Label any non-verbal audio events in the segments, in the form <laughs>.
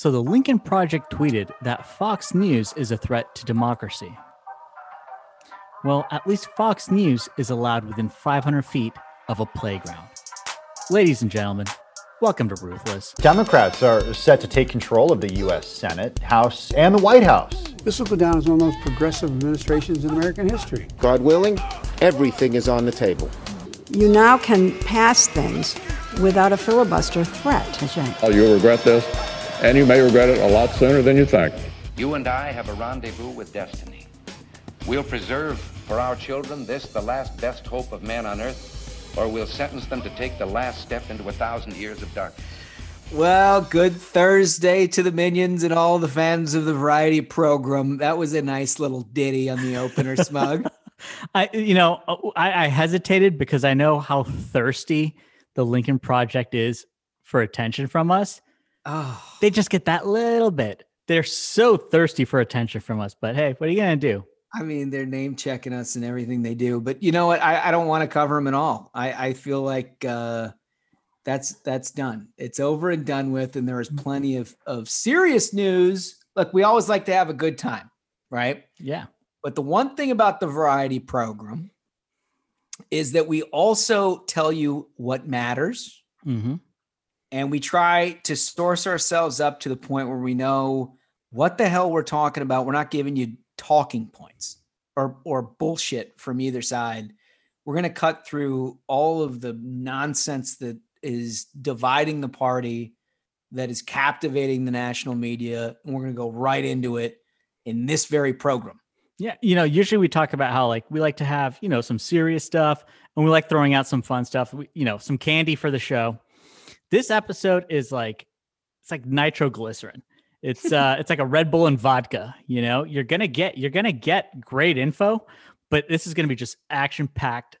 So the Lincoln Project tweeted that Fox News is a threat to democracy. Well, at least Fox News is allowed within 500 feet of a playground. Ladies and gentlemen, welcome to Ruthless. Democrats are set to take control of the U.S. Senate, House, and the White House. This will go down as one of the most progressive administrations in American history. God willing, everything is on the table. You now can pass things without a filibuster threat. That's right. Oh, you'll regret this, and you may regret it a lot sooner than you think. You and I have a rendezvous with destiny. We'll preserve for our children this, the last best hope of man on earth, or we'll sentence them to take the last step into a thousand years of darkness. Well, good Thursday to the minions and all the fans of the variety program. That was a nice little ditty on the opener, <laughs> Smug. I, you know, I, I hesitated because I know how thirsty the Lincoln Project is for attention from us. Oh, They just get that little bit. They're so thirsty for attention from us. But hey, what are you gonna do? I mean, they're name checking us and everything they do. But you know what? I, I don't want to cover them at all. I, I feel like uh, that's that's done. It's over and done with. And there is plenty of of serious news. Look, we always like to have a good time, right? Yeah. But the one thing about the variety program is that we also tell you what matters Mm-hmm. And we try to source ourselves up to the point where we know what the hell we're talking about. We're not giving you talking points or or bullshit from either side. We're going to cut through all of the nonsense that is dividing the party, that is captivating the national media, and we're going to go right into it in this very program. Yeah, you know, usually we talk about how like we like to have, you know, some serious stuff and we like throwing out some fun stuff, we, you know, some candy for the show. This episode is like it's like nitroglycerin. It's uh it's like a Red Bull and vodka, you know. You're going to get you're going to get great info, but this is going to be just action-packed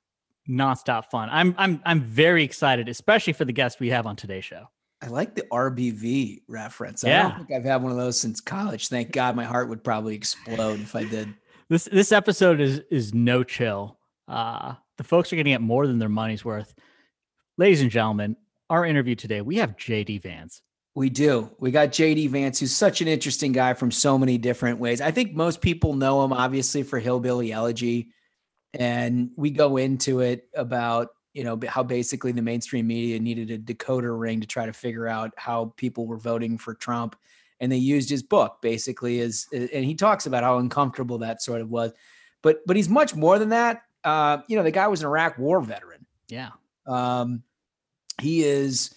nonstop fun. I'm I'm I'm very excited, especially for the guest we have on today's show. I like the RBV reference. I Yeah. don't think I've had one of those since college. Thank God my heart would probably explode if I did. This this episode is is no chill. Uh the folks are going to get more than their money's worth. Ladies and gentlemen, our interview today, we have JD Vance. We do. We got JD Vance, who's such an interesting guy from so many different ways. I think most people know him obviously for Hillbilly Elegy. And we go into it about, you know, how basically the mainstream media needed a decoder ring to try to figure out how people were voting for Trump. And they used his book basically as and he talks about how uncomfortable that sort of was. But but he's much more than that. Uh, you know, the guy was an Iraq war veteran. Yeah. Um, he is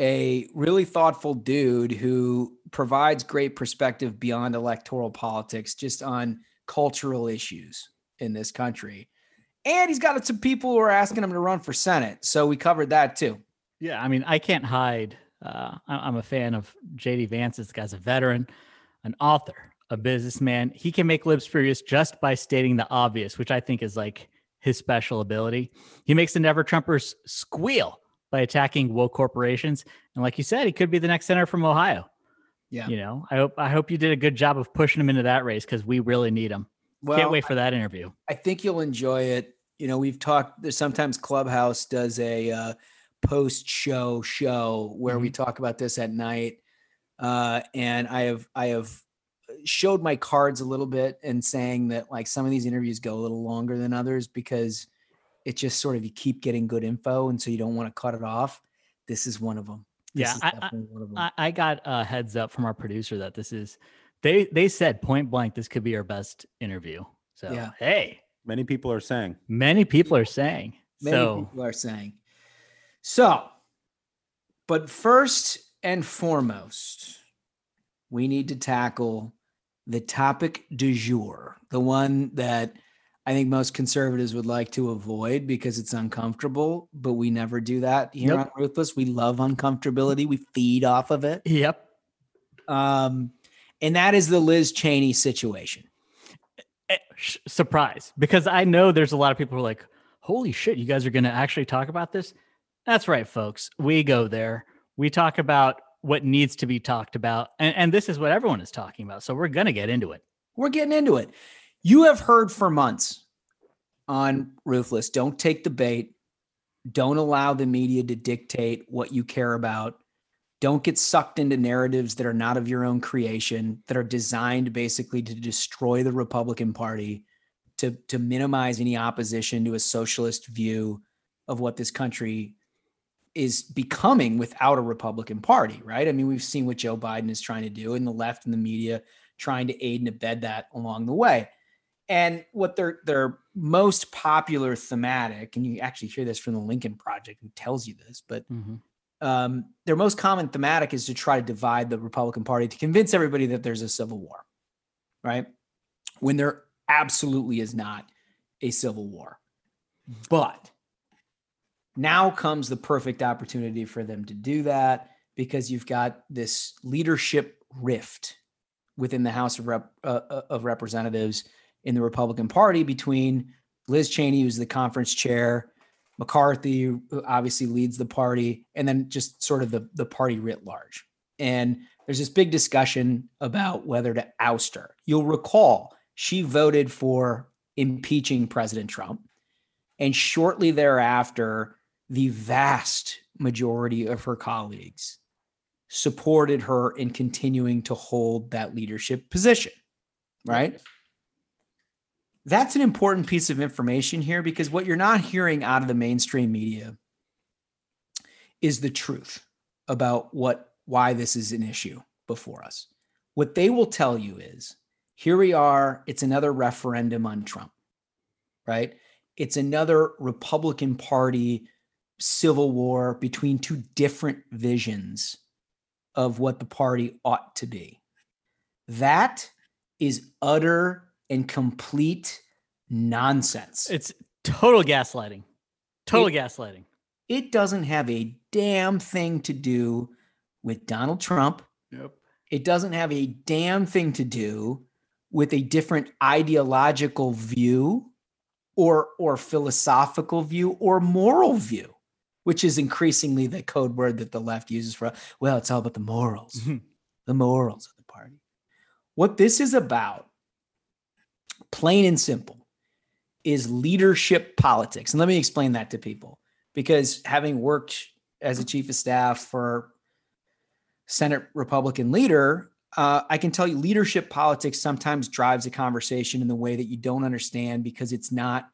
a really thoughtful dude who provides great perspective beyond electoral politics, just on cultural issues in this country. And he's got some people who are asking him to run for Senate. So we covered that too. Yeah, I mean, I can't hide. Uh, I'm a fan of JD Vance. This guy's a veteran, an author, a businessman. He can make libs furious just by stating the obvious, which I think is like his special ability. He makes the never Trumpers squeal by attacking woke corporations. And like you said, he could be the next senator from Ohio. Yeah. You know, I hope I hope you did a good job of pushing him into that race because we really need him. Well, Can't wait for that interview. I think you'll enjoy it. You know, we've talked. There's sometimes Clubhouse does a uh, post-show show where we talk about this at night, uh, and I have I have showed my cards a little bit and saying that like some of these interviews go a little longer than others because it just sort of you keep getting good info, and so you don't want to cut it off. This is one of them. This Yeah, is I- I- one of them. I, I got a heads up from our producer that this is they they said point blank this could be our best interview. So Yeah. hey, Many people are saying. many people are saying. Many so people are saying. So, but first and foremost, we need to tackle the topic du jour, the one that I think most conservatives would like to avoid because it's uncomfortable, but we never do that here Nope. on Ruthless. We love uncomfortability, we feed off of it. yep. Um, and that is the Liz Cheney situation. Eh, Surprise. Because I know there's a lot of people who are like, holy shit, you guys are gonna actually talk about this? That's right, folks. We go there. We talk about what needs to be talked about. And, and this is what everyone is talking about. So we're gonna get into it. We're getting into it. You have heard for months on Ruthless don't take the bait, don't allow the media to dictate what you care about, Don't get sucked into narratives that are not of your own creation, that are designed basically to destroy the Republican Party, to, to minimize any opposition to a socialist view of what this country is becoming without a Republican Party, right? I mean, we've seen what Joe Biden is trying to do, and the left and the media trying to aid and abet that along the way. And what their their most popular thematic, and you actually hear this from the Lincoln Project, who tells you this, but Mhm. um, their most common thematic is to try to divide the Republican Party to convince everybody that there's a civil war, right? When there absolutely is not a civil war. But now comes the perfect opportunity for them to do that because you've got this leadership rift within the House of, Rep, uh, uh, of Representatives in the Republican Party between Liz Cheney, who's the conference chair, McCarthy, who obviously leads the party, and then just sort of the, the party writ large. And there's this big discussion about whether to oust her. You'll recall she voted for impeaching President Trump. And shortly thereafter, the vast majority of her colleagues supported her in continuing to hold that leadership position. Right. That's an important piece of information here because what you're not hearing out of the mainstream media is the truth about what why this is an issue before us. What they will tell you is here we are, it's another referendum on Trump, right? It's another Republican Party civil war between two different visions of what the party ought to be. That is utter and complete nonsense. It's total gaslighting. Total It- gaslighting. It doesn't have a damn thing to do with Donald Trump. Yep. It doesn't have a damn thing to do with a different ideological view or or philosophical view or moral view, which is increasingly the code word that the left uses for well, it's all about the morals. Mhm. The morals of the party. What this is about, plain and simple, is leadership politics. And let me explain that to people because having worked as a chief of staff for Senate Republican leader, uh, I can tell you leadership politics sometimes drives a conversation in the way that you don't understand because it's not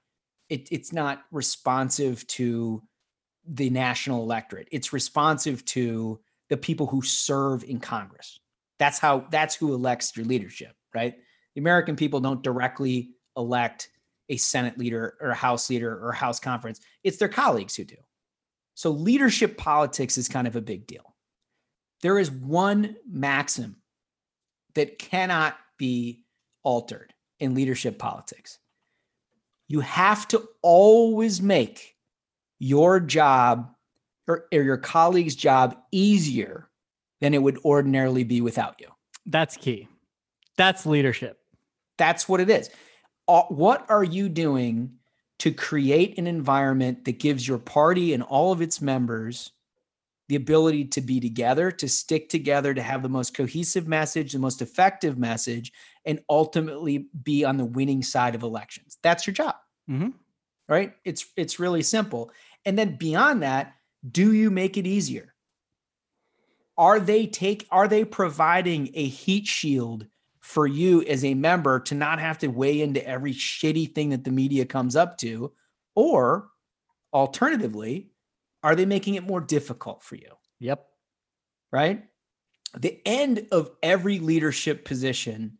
it, it's not responsive to the national electorate. It's responsive to the people who serve in Congress. That's how that's who elects your leadership, right? American people don't directly elect a Senate leader or a House leader or a House conference. It's their colleagues who do. So leadership politics is kind of a big deal. There is one maxim that cannot be altered in leadership politics. You have to always make your job or, or your colleague's job easier than it would ordinarily be without you. That's key. That's leadership. That's what it is. What are you doing to create an environment that gives your party and all of its members the ability to be together, to stick together, to have the most cohesive message, the most effective message, and ultimately be on the winning side of elections? That's your job, Mhm. right? It's it's really simple. And then beyond that, do you make it easier? Are they take are they providing a heat shield for you as a member to not have to weigh into every shitty thing that the media comes up to? Or alternatively, are they making it more difficult for you? Yep. Right? The end of every leadership position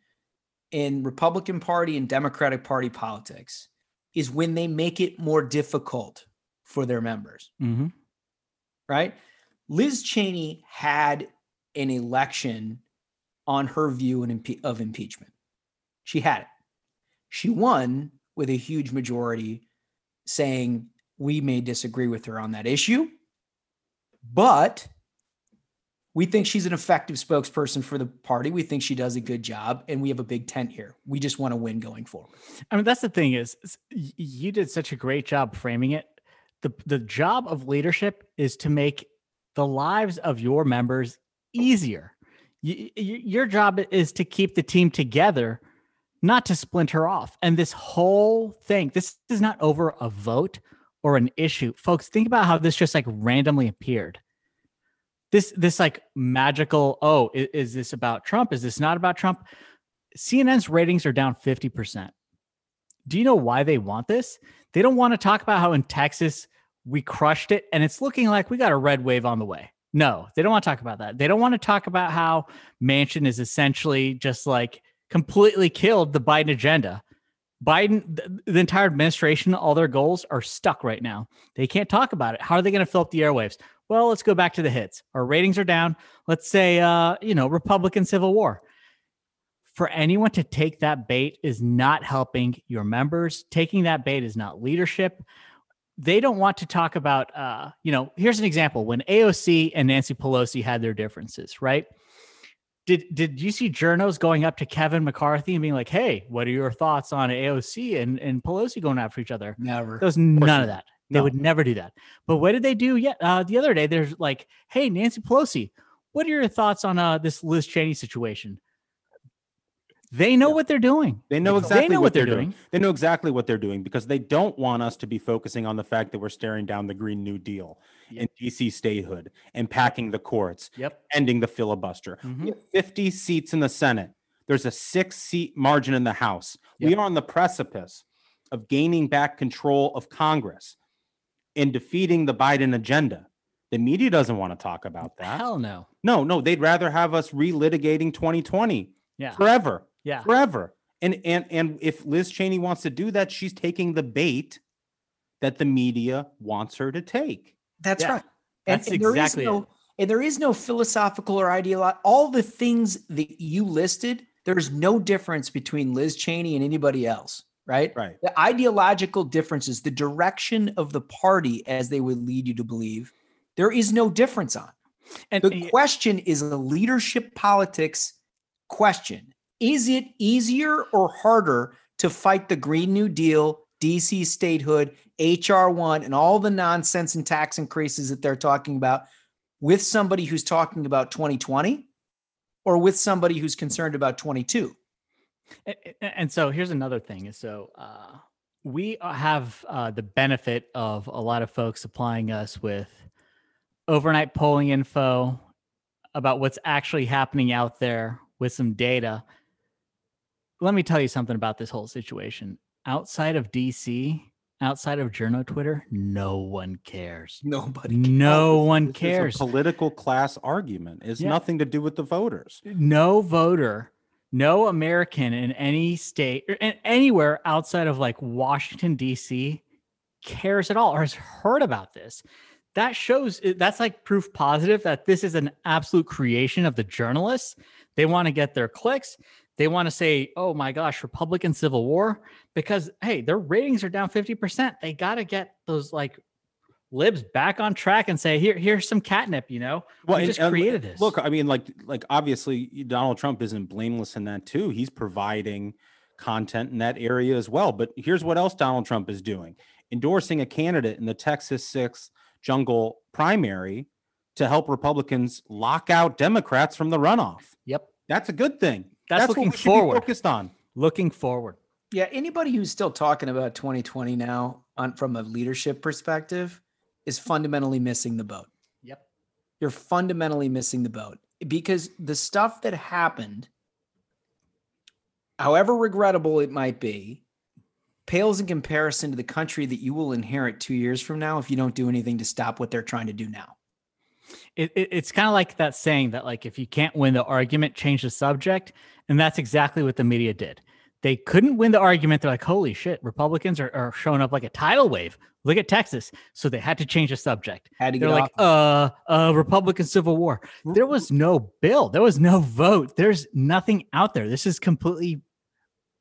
in Republican Party and Democratic Party politics is when they make it more difficult for their members hmm right? Liz Cheney had an election on her view of impeachment. She had it. She won with a huge majority saying, We may disagree with her on that issue, but we think she's an effective spokesperson for the party. We think she does a good job, and we have a big tent here. We just want to win going forward. I mean, that's the thing is you did such a great job framing it. The the job of leadership is to make the lives of your members easier. Your job is to keep the team together, not to splinter off. And this whole thing, this is not over a vote or an issue. Folks, think about how this just like randomly appeared. this this like magical oh is, is this about trump is this not about trump cnn's ratings are down 50% do you know why they want this they don't want to talk about how in texas we crushed it and it's looking like we got a red wave on the way no they don't want to talk about that they don't want to talk about how Manchin is essentially just like completely killed the biden agenda Biden, the, the entire administration, all their goals are stuck right now. They can't talk about it. How are they going to fill up the airwaves? Well, let's go back to the hits. Our ratings are down. Let's say, uh, you know, Republican Civil War. For anyone to take that bait is not helping your members. Taking that bait is not leadership. They don't want to talk about, uh, you know, here's an example when AOC and Nancy Pelosi had their differences, right? Did did you see journos going up to Kevin McCarthy and being like, "Hey, what are your thoughts on AOC and and Pelosi going after each other?" Never. There was none of that. They No. would never do that. But what did they do? Yet uh, the other day, there's like, "Hey, Nancy Pelosi, what are your thoughts on uh, this Liz Cheney situation?" They know what they're doing. They know exactly they know what, they're doing. They know exactly what they're doing because they don't want us to be focusing on the fact that we're staring down the Green New Deal and DC statehood and packing the courts, Yep. ending the filibuster. Mhm. We have 50 seats in the Senate. There's a six seat margin in the House. We are on the precipice of gaining back control of Congress and defeating the Biden agenda. The media doesn't want to talk about that. Hell no. No, no, they'd rather have us relitigating 2020 Yeah. forever Yeah. forever. And and and if Liz Cheney wants to do that, she's taking the bait that the media wants her to take. That's Yeah, right. And, that's and there is exactly no it. and there is no philosophical or ideological all the things that you listed, there's no difference between Liz Cheney and anybody else, right? Right. The ideological differences, the direction of the party as they would lead you to believe, there is no difference on. And The question is a leadership politics question. Is it easier or harder to fight the Green New Deal, DC statehood, HR1, and all the nonsense and tax increases that they're talking about with somebody who's talking about 2020 or with somebody who's concerned about 22? A- a- and so here's another thing so uh, we have uh, the benefit of a lot of folks supplying us with overnight polling info about what's actually happening out there with some data let me tell you something about this whole situation outside of dc outside of journo twitter no one cares Nobody. no one This is cares political class argument. It's Yeah. nothing to do with the voters. no voter, no American in any state er, or anywhere outside of like Washington D.C. cares at all or has heard about this. That shows that's like proof positive that this is an absolute creation of the journalists. They want to get their clicks. They want to say, "Oh my gosh, Republican Civil War," because hey, their ratings are down fifty percent. They got to get those like libs back on track and say, "Here, here's some catnip." You know, we and- just created this. Look, I mean, like, like obviously Donald Trump isn't blameless in that too. He's providing content in that area as well. But here's what else Donald Trump is doing: endorsing a candidate in the Texas Six Jungle primary to help Republicans lock out Democrats from the runoff. Yep. That's a good thing. That's what looking we should be forward. focused on. looking forward. Yeah, anybody who's still talking about 2020 now on from a leadership perspective is fundamentally missing the boat. Yep. You're fundamentally missing the boat because the stuff that happened, however regrettable it might be, pales in comparison to the country that you will inherit two years from now if you don't do anything to stop what they're trying to do now. It, it, it's kind of like that saying that like if you can't win the argument, change the subject, and that's exactly what the media did. They couldn't win the argument. They're like, "Holy shit, Republicans are, are showing up like a tidal wave." Look at Texas. So they had to change the subject. Had to They're like, uh, uh, Republican Civil War. There was no bill. There was no vote. There's nothing out there. This is completely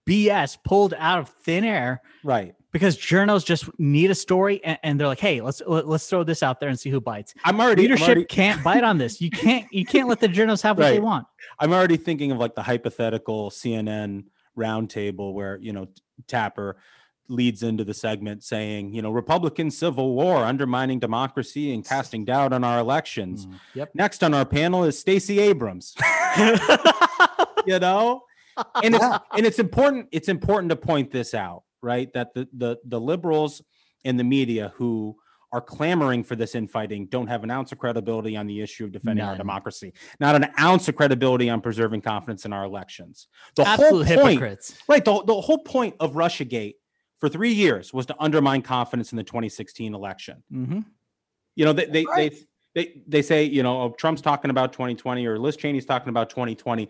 BS pulled out of thin air Right. Because journals just need a story and, and they're like, "Hey, let's let, let's throw this out there and see who bites." I'm already I'm Leadership already- <laughs> can't bite on this. You can't you can't let the journals have what they want. I'm already thinking of like the hypothetical CNN roundtable where you know Tapper leads into the segment saying, you know, Republican civil war undermining democracy and casting doubt on our elections. Mm, yep. Next on our panel is Stacey Abrams. <laughs> you know, and it's and it's important. It's important to point this out, right? That the the the liberals and the media who are clamoring for this infighting don't have an ounce of credibility on the issue of defending our democracy, not an ounce of credibility on preserving confidence in our elections. The Absolute whole point, hypocrites. right? The, the whole point of Russiagate for three years was to undermine confidence in the 2016 election. Mm-hmm. You know, they they, Right. they they they say, you know, oh, Trump's talking about 2020 or Liz Cheney's talking about 2020.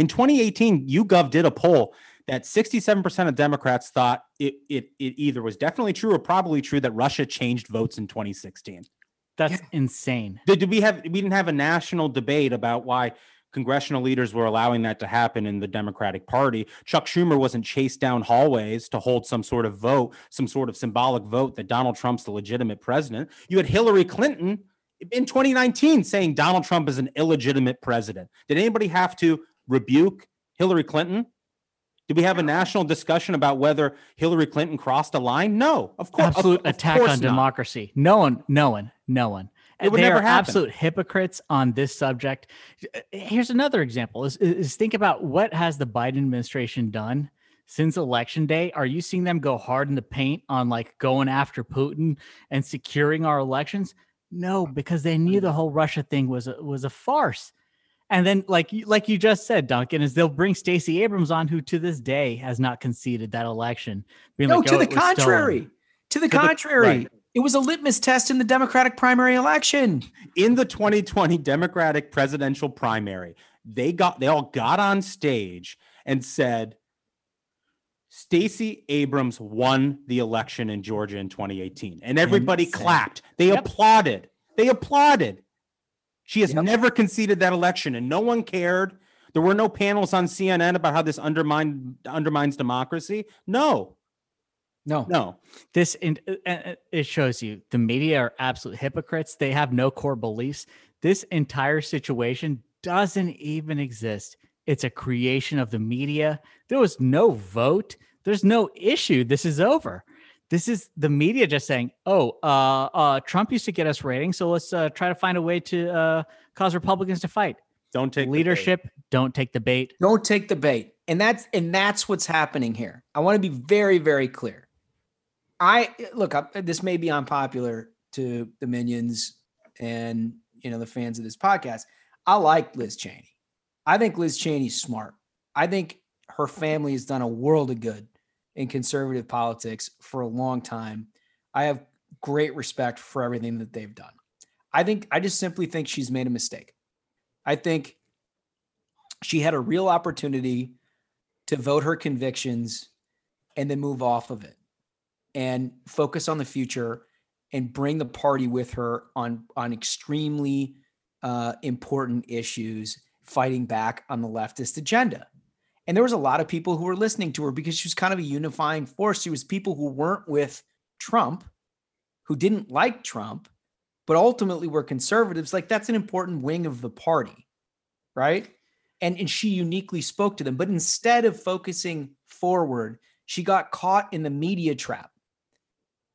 In 2018, YouGov did a poll that 67% of Democrats thought it it it either was definitely true or probably true that Russia changed votes in 2016. That's insane. Did, did we have we didn't have a national debate about why congressional leaders were allowing that to happen in the Democratic Party. Chuck Schumer wasn't chased down hallways to hold some sort of vote, some sort of symbolic vote that Donald Trump's the legitimate president. You had Hillary Clinton in 2019 saying Donald Trump is an illegitimate president. Did anybody have to rebuke Hillary Clinton? Did we have a national discussion about whether Hillary Clinton crossed a line? No, of course. of- Absolute of attack course on not. democracy. No one, no one, no one. It would they never are happen. absolute hypocrites on this subject. Here's another example: is, is think about what has the Biden administration done since election day? Are you seeing them go hard in the paint on like going after Putin and securing our elections? No, because they knew the whole Russia thing was a, was a farce. And then, like you- like you just said, Duncan, is they'll bring Stacey Abrams on, who to this day has not conceded that election. Being No, like, to "Oh, the it was stolen." contrary. To the the- contrary. right. It was a litmus test in the Democratic primary election. in the 2020 Democratic presidential primary, they got they all got on stage and said Stacey Abrams won the election in Georgia in 2018. And everybody Insane. clapped. They Yep. applauded. They applauded. She has Yep. never conceded that election and no one cared. There were no panels on CNN about how this undermine, undermines democracy. No, No. no. this and uh, uh, it shows you the media are absolute hypocrites they have no core beliefs this entire situation doesn't even exist it's a creation of the media there was no vote there's no issue this is over this is the media just saying oh uh, uh trump used to get us ratings so let's uh, try to find a way to uh, cause republicans to fight Don't take the bait. leadership don't take the bait Don't take the bait. And that's and that's what's happening here. I want to be very very clear. I look, I, this may be unpopular to the minions and you know the fans of this podcast. I like Liz Cheney. I think Liz Cheney's smart. I think her family has done a world of good in conservative politics for a long time. I have great respect for everything that they've done. I think I just simply think she's made a mistake. I think she had a real opportunity to vote her convictions and then move off of it and focus on the future and bring the party with her on on extremely uh, important issues fighting back on the leftist agenda and there was a lot of people who were listening to her because she was kind of a unifying force. She was people who weren't with trump who didn't like trump but ultimately were conservatives. Like that's an important wing of the party right? And and she uniquely spoke to them. But instead of focusing forward she got caught in the media trap.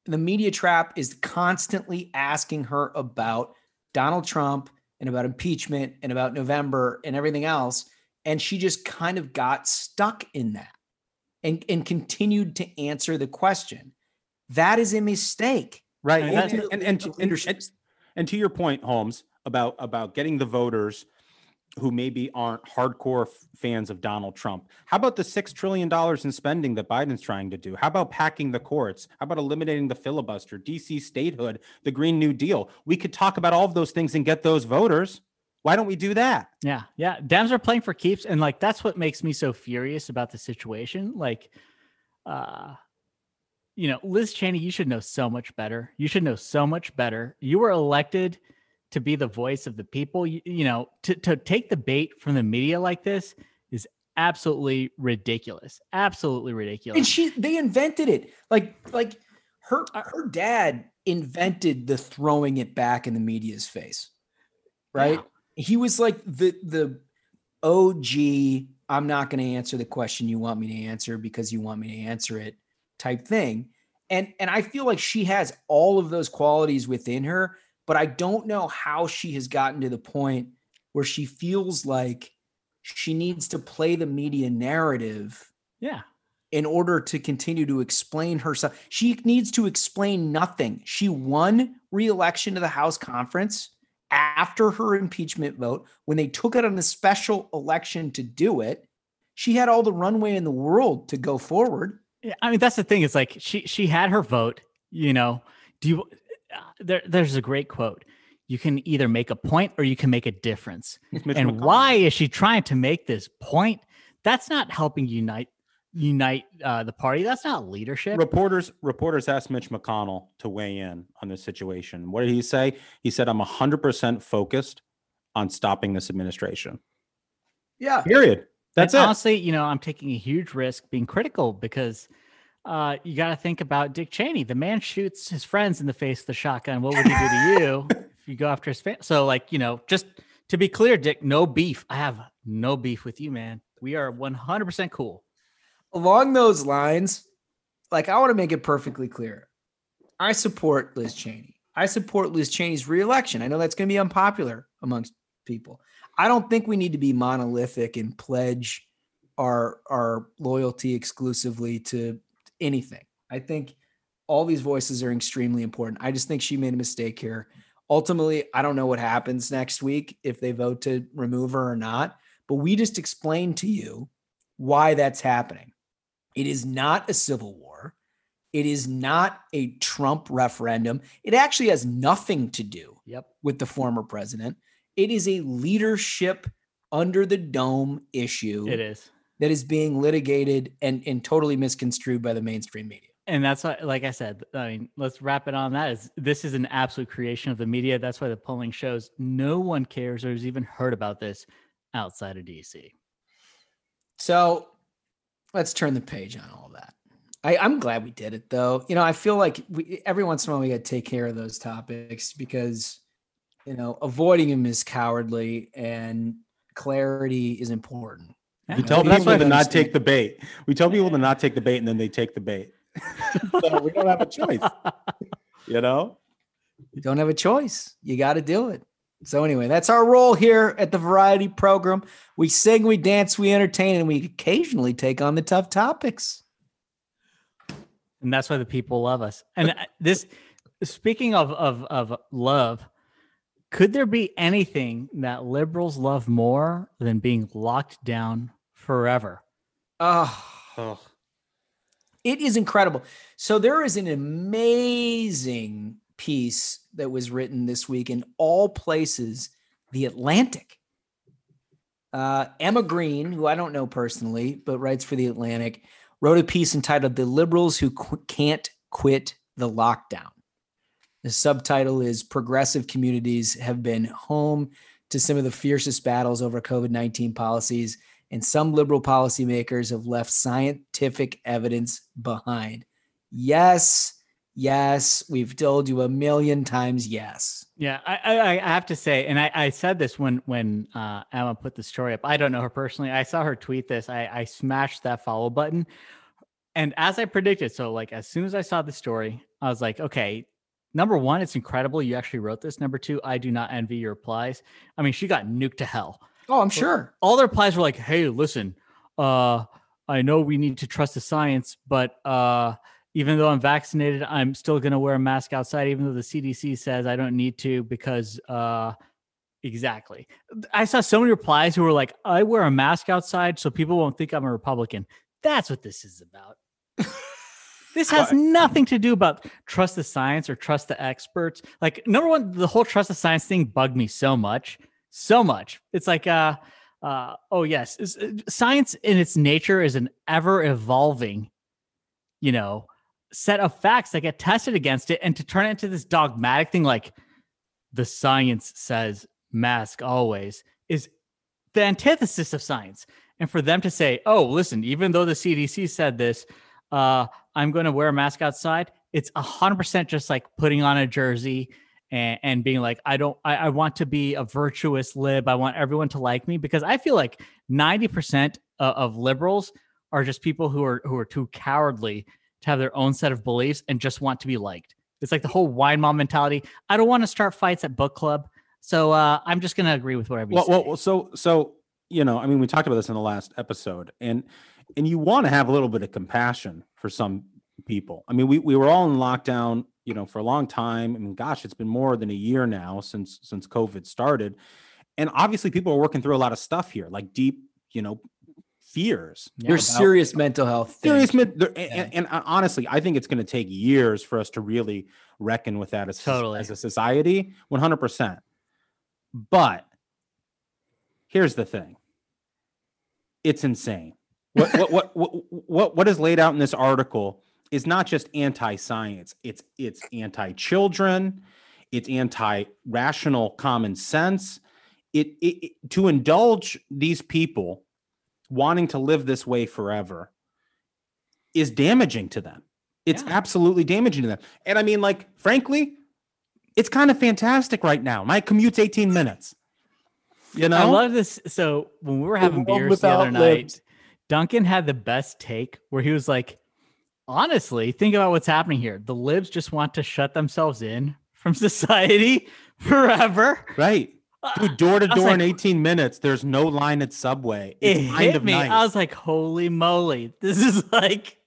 The media trap is constantly asking her about Donald Trump and about impeachment and about November and everything else and she just kind of got stuck in that and and continued to answer the question that is a mistake Right. And And, and, and, to- and, and, and to your point, Holmes, about about getting the voters who maybe aren't hardcore f- fans of Donald Trump. How about the six trillion dollars in spending that Biden's trying to do? How about packing the courts? How about eliminating the filibuster, DC statehood, the Green New Deal? We could talk about all of those things and get those voters. Why don't we do that? Yeah, yeah. Dems are playing for keeps, and like that's what makes me so furious about the situation. Like, uh, you know, Liz Cheney, you should know so much better. You should know so much better. You were elected to be the voice of the people. You, you know, to to take the bait from the media like this is absolutely ridiculous. Absolutely ridiculous. and she they invented it like like her her dad invented the throwing it back in the media's face right he was like the the og i'm not going to answer the question you want me to answer because you want me to answer it type thing and and i feel like she has all of those qualities within her but i don't know how she has gotten to the point where she feels like she needs to play the media narrative yeah. in order to continue to explain herself. She needs to explain nothing. She won re-election to the House conference after her impeachment vote when they took it on a special election to do it. She had all the runway in the world to go forward. I mean that's the thing. It's like she she had her vote. You know, do you? Uh, there, there's a great quote. You can either make a point or you can make a difference. And McConnell. why is she trying to make this point? That's not helping unite unite uh, the party. That's not leadership. Reporters reporters asked Mitch McConnell to weigh in on this situation. What did he say? He said, "I'm 100% focused on stopping this administration." Yeah. Period. That's And it. Honestly, you know, I'm taking a huge risk being critical because uh, you got to think about Dick Cheney. The man shoots his friends in the face with the shotgun. What would he do to you <laughs> if you go after his family? So, like, you know, just to be clear, Dick, no beef. I have no beef with you, man. We are 100% cool. Along those lines, like I want to make it perfectly clear. I support Liz Cheney. I support Liz Cheney's reelection. I know that's going to be unpopular amongst people. I don't think we need to be monolithic and pledge our our loyalty exclusively to anything. I think all these voices are extremely important. I just think she made a mistake here. Ultimately, I don't know what happens next week if they vote to remove her or not, but we just explained to you why that's happening. It is not a civil war. It is not a Trump referendum. It actually has nothing to do Yep. with the former president. It is a leadership under the dome issue It is. that is being litigated and, and totally misconstrued by the mainstream media. And that's why, like I said, I mean, let's wrap it on that. Is this is an absolute creation of the media? That's why the polling shows no one cares or has even heard about this outside of DC. So let's turn the page on all that. I, I'm glad we did it though. You know, I feel like we every once in a while we got to take care of those topics because you know avoiding them is cowardly and clarity is important. We tell People people to don't take the bait. We tell people to not take the bait, and then they take the bait. <laughs> so we don't have a choice. <laughs> You know. You don't have a choice. You got to do it. So anyway, that's our role here at the Variety Program. We sing, we dance, we entertain, and we occasionally take on the tough topics. and that's why the people love us. And uh, this, speaking of of of love, could there be anything that liberals love more than being locked down forever? Oh, Ugh. it is incredible. So there is an amazing piece that was written this week in all places, The Atlantic. Uh, Emma Green, who I don't know personally, but writes for The Atlantic, wrote a piece entitled The Liberals Who Qu- Can't Quit the Lockdown. The subtitle is Progressive Communities Have Been Home to Some of the Fiercest Battles Over COVID 19 Policies, and some liberal policymakers have left scientific evidence behind. Yes, yes, we've told you a million times yes. Yeah, I, I, I have to say, and I, I said this when when uh, Emma put the story up. I don't know her personally. I saw her tweet this. I, I smashed that follow button, and as I predicted, so like as soon as I saw the story, I was like, okay. Number one, it's incredible you actually wrote this. Number two, I do not envy your replies. I mean, she got nuked to hell. Oh, I'm sure. All the replies were like, "Hey, listen, uh, I know we need to trust the science, but uh, even though I'm vaccinated, I'm still going to wear a mask outside, even though the CDC says I don't need to because uh, exactly. I saw so many replies who were like, "I wear a mask outside so people won't think I'm a Republican." That's what this is about. This has nothing to do about trust the science or trust the experts. Like number one, the whole trust the science thing bugged me so much, so much. It's like, uh, uh, oh yes, it's- uh, science in its nature is an ever evolving, you know, set of facts that get tested against it, and to turn it into this dogmatic thing, like the science says mask always, is the antithesis of science. And for them to say, oh, listen, even though the CDC said this, uh, I'm going to wear a mask outside. It's a hundred percent just like putting on a jersey and, and being like, I don't, I, I want to be a virtuous lib. I want everyone to like me because I feel like 90% of, of liberals are just people who are, who are too cowardly to have their own set of beliefs and just want to be liked. It's like the whole wine mom mentality. I don't want to start fights at book club. So uh, I'm just going to agree with whatever you Well, say. well, well, so so you know, I mean, we talked about this in the last episode, and and you want to have a little bit of compassion for some people. I mean, we we were all in lockdown, you know, for a long time. I mean, gosh, it's been more than a year now since since COVID started, and obviously people are working through a lot of stuff here, like deep, you know, fears. There's about- serious mental health. serious things. mid- there- and, and, and honestly i think it's going to take years for us to really reckon with that as, Totally. as a society 100% but here's the thing it's insane what what, what what what what is laid out in this article is not just anti-science it's it's anti-children it's anti-rational common sense it, it, it to indulge these people wanting to live this way forever is damaging to them. It's Yeah. absolutely damaging to them. And I mean, like, frankly, it's kind of fantastic right now. My commute's 18 minutes. You know? I love this. So when we were having world beers the other without night, libs. Duncan had the best take where he was like, honestly, think about what's happening here. The libs just want to shut themselves in from <laughs> society forever. right. Dude, door to <laughs> door in 18 minutes. There's no line at Subway. It It's kind hit of me. nice. I was like, holy moly. This is <laughs> like,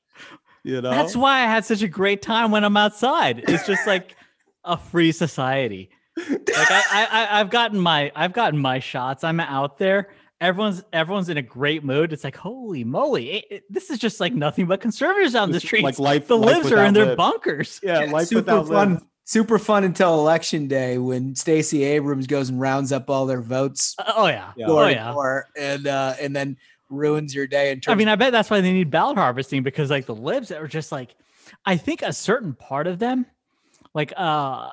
you know? that's why I had such a great time when I'm outside. It's just <laughs> like a free society. Like I, I, I I've gotten my I've gotten my shots. I'm out there. Everyone's everyone's in a great mood. It's like holy moly! It- it- this is just like nothing but conservatives on the street. like life- the life libs are in their libs. bunkers. yeah, Yeah, life super without fun. libs. Super fun until election day when Stacey Abrams goes and rounds up all their votes Oh yeah, Yeah. oh to yeah. door, and uh, and then ruins your day. In terms I mean, I bet that's why they need ballot harvesting because like the libs are just like, I think a certain part of them, like uh,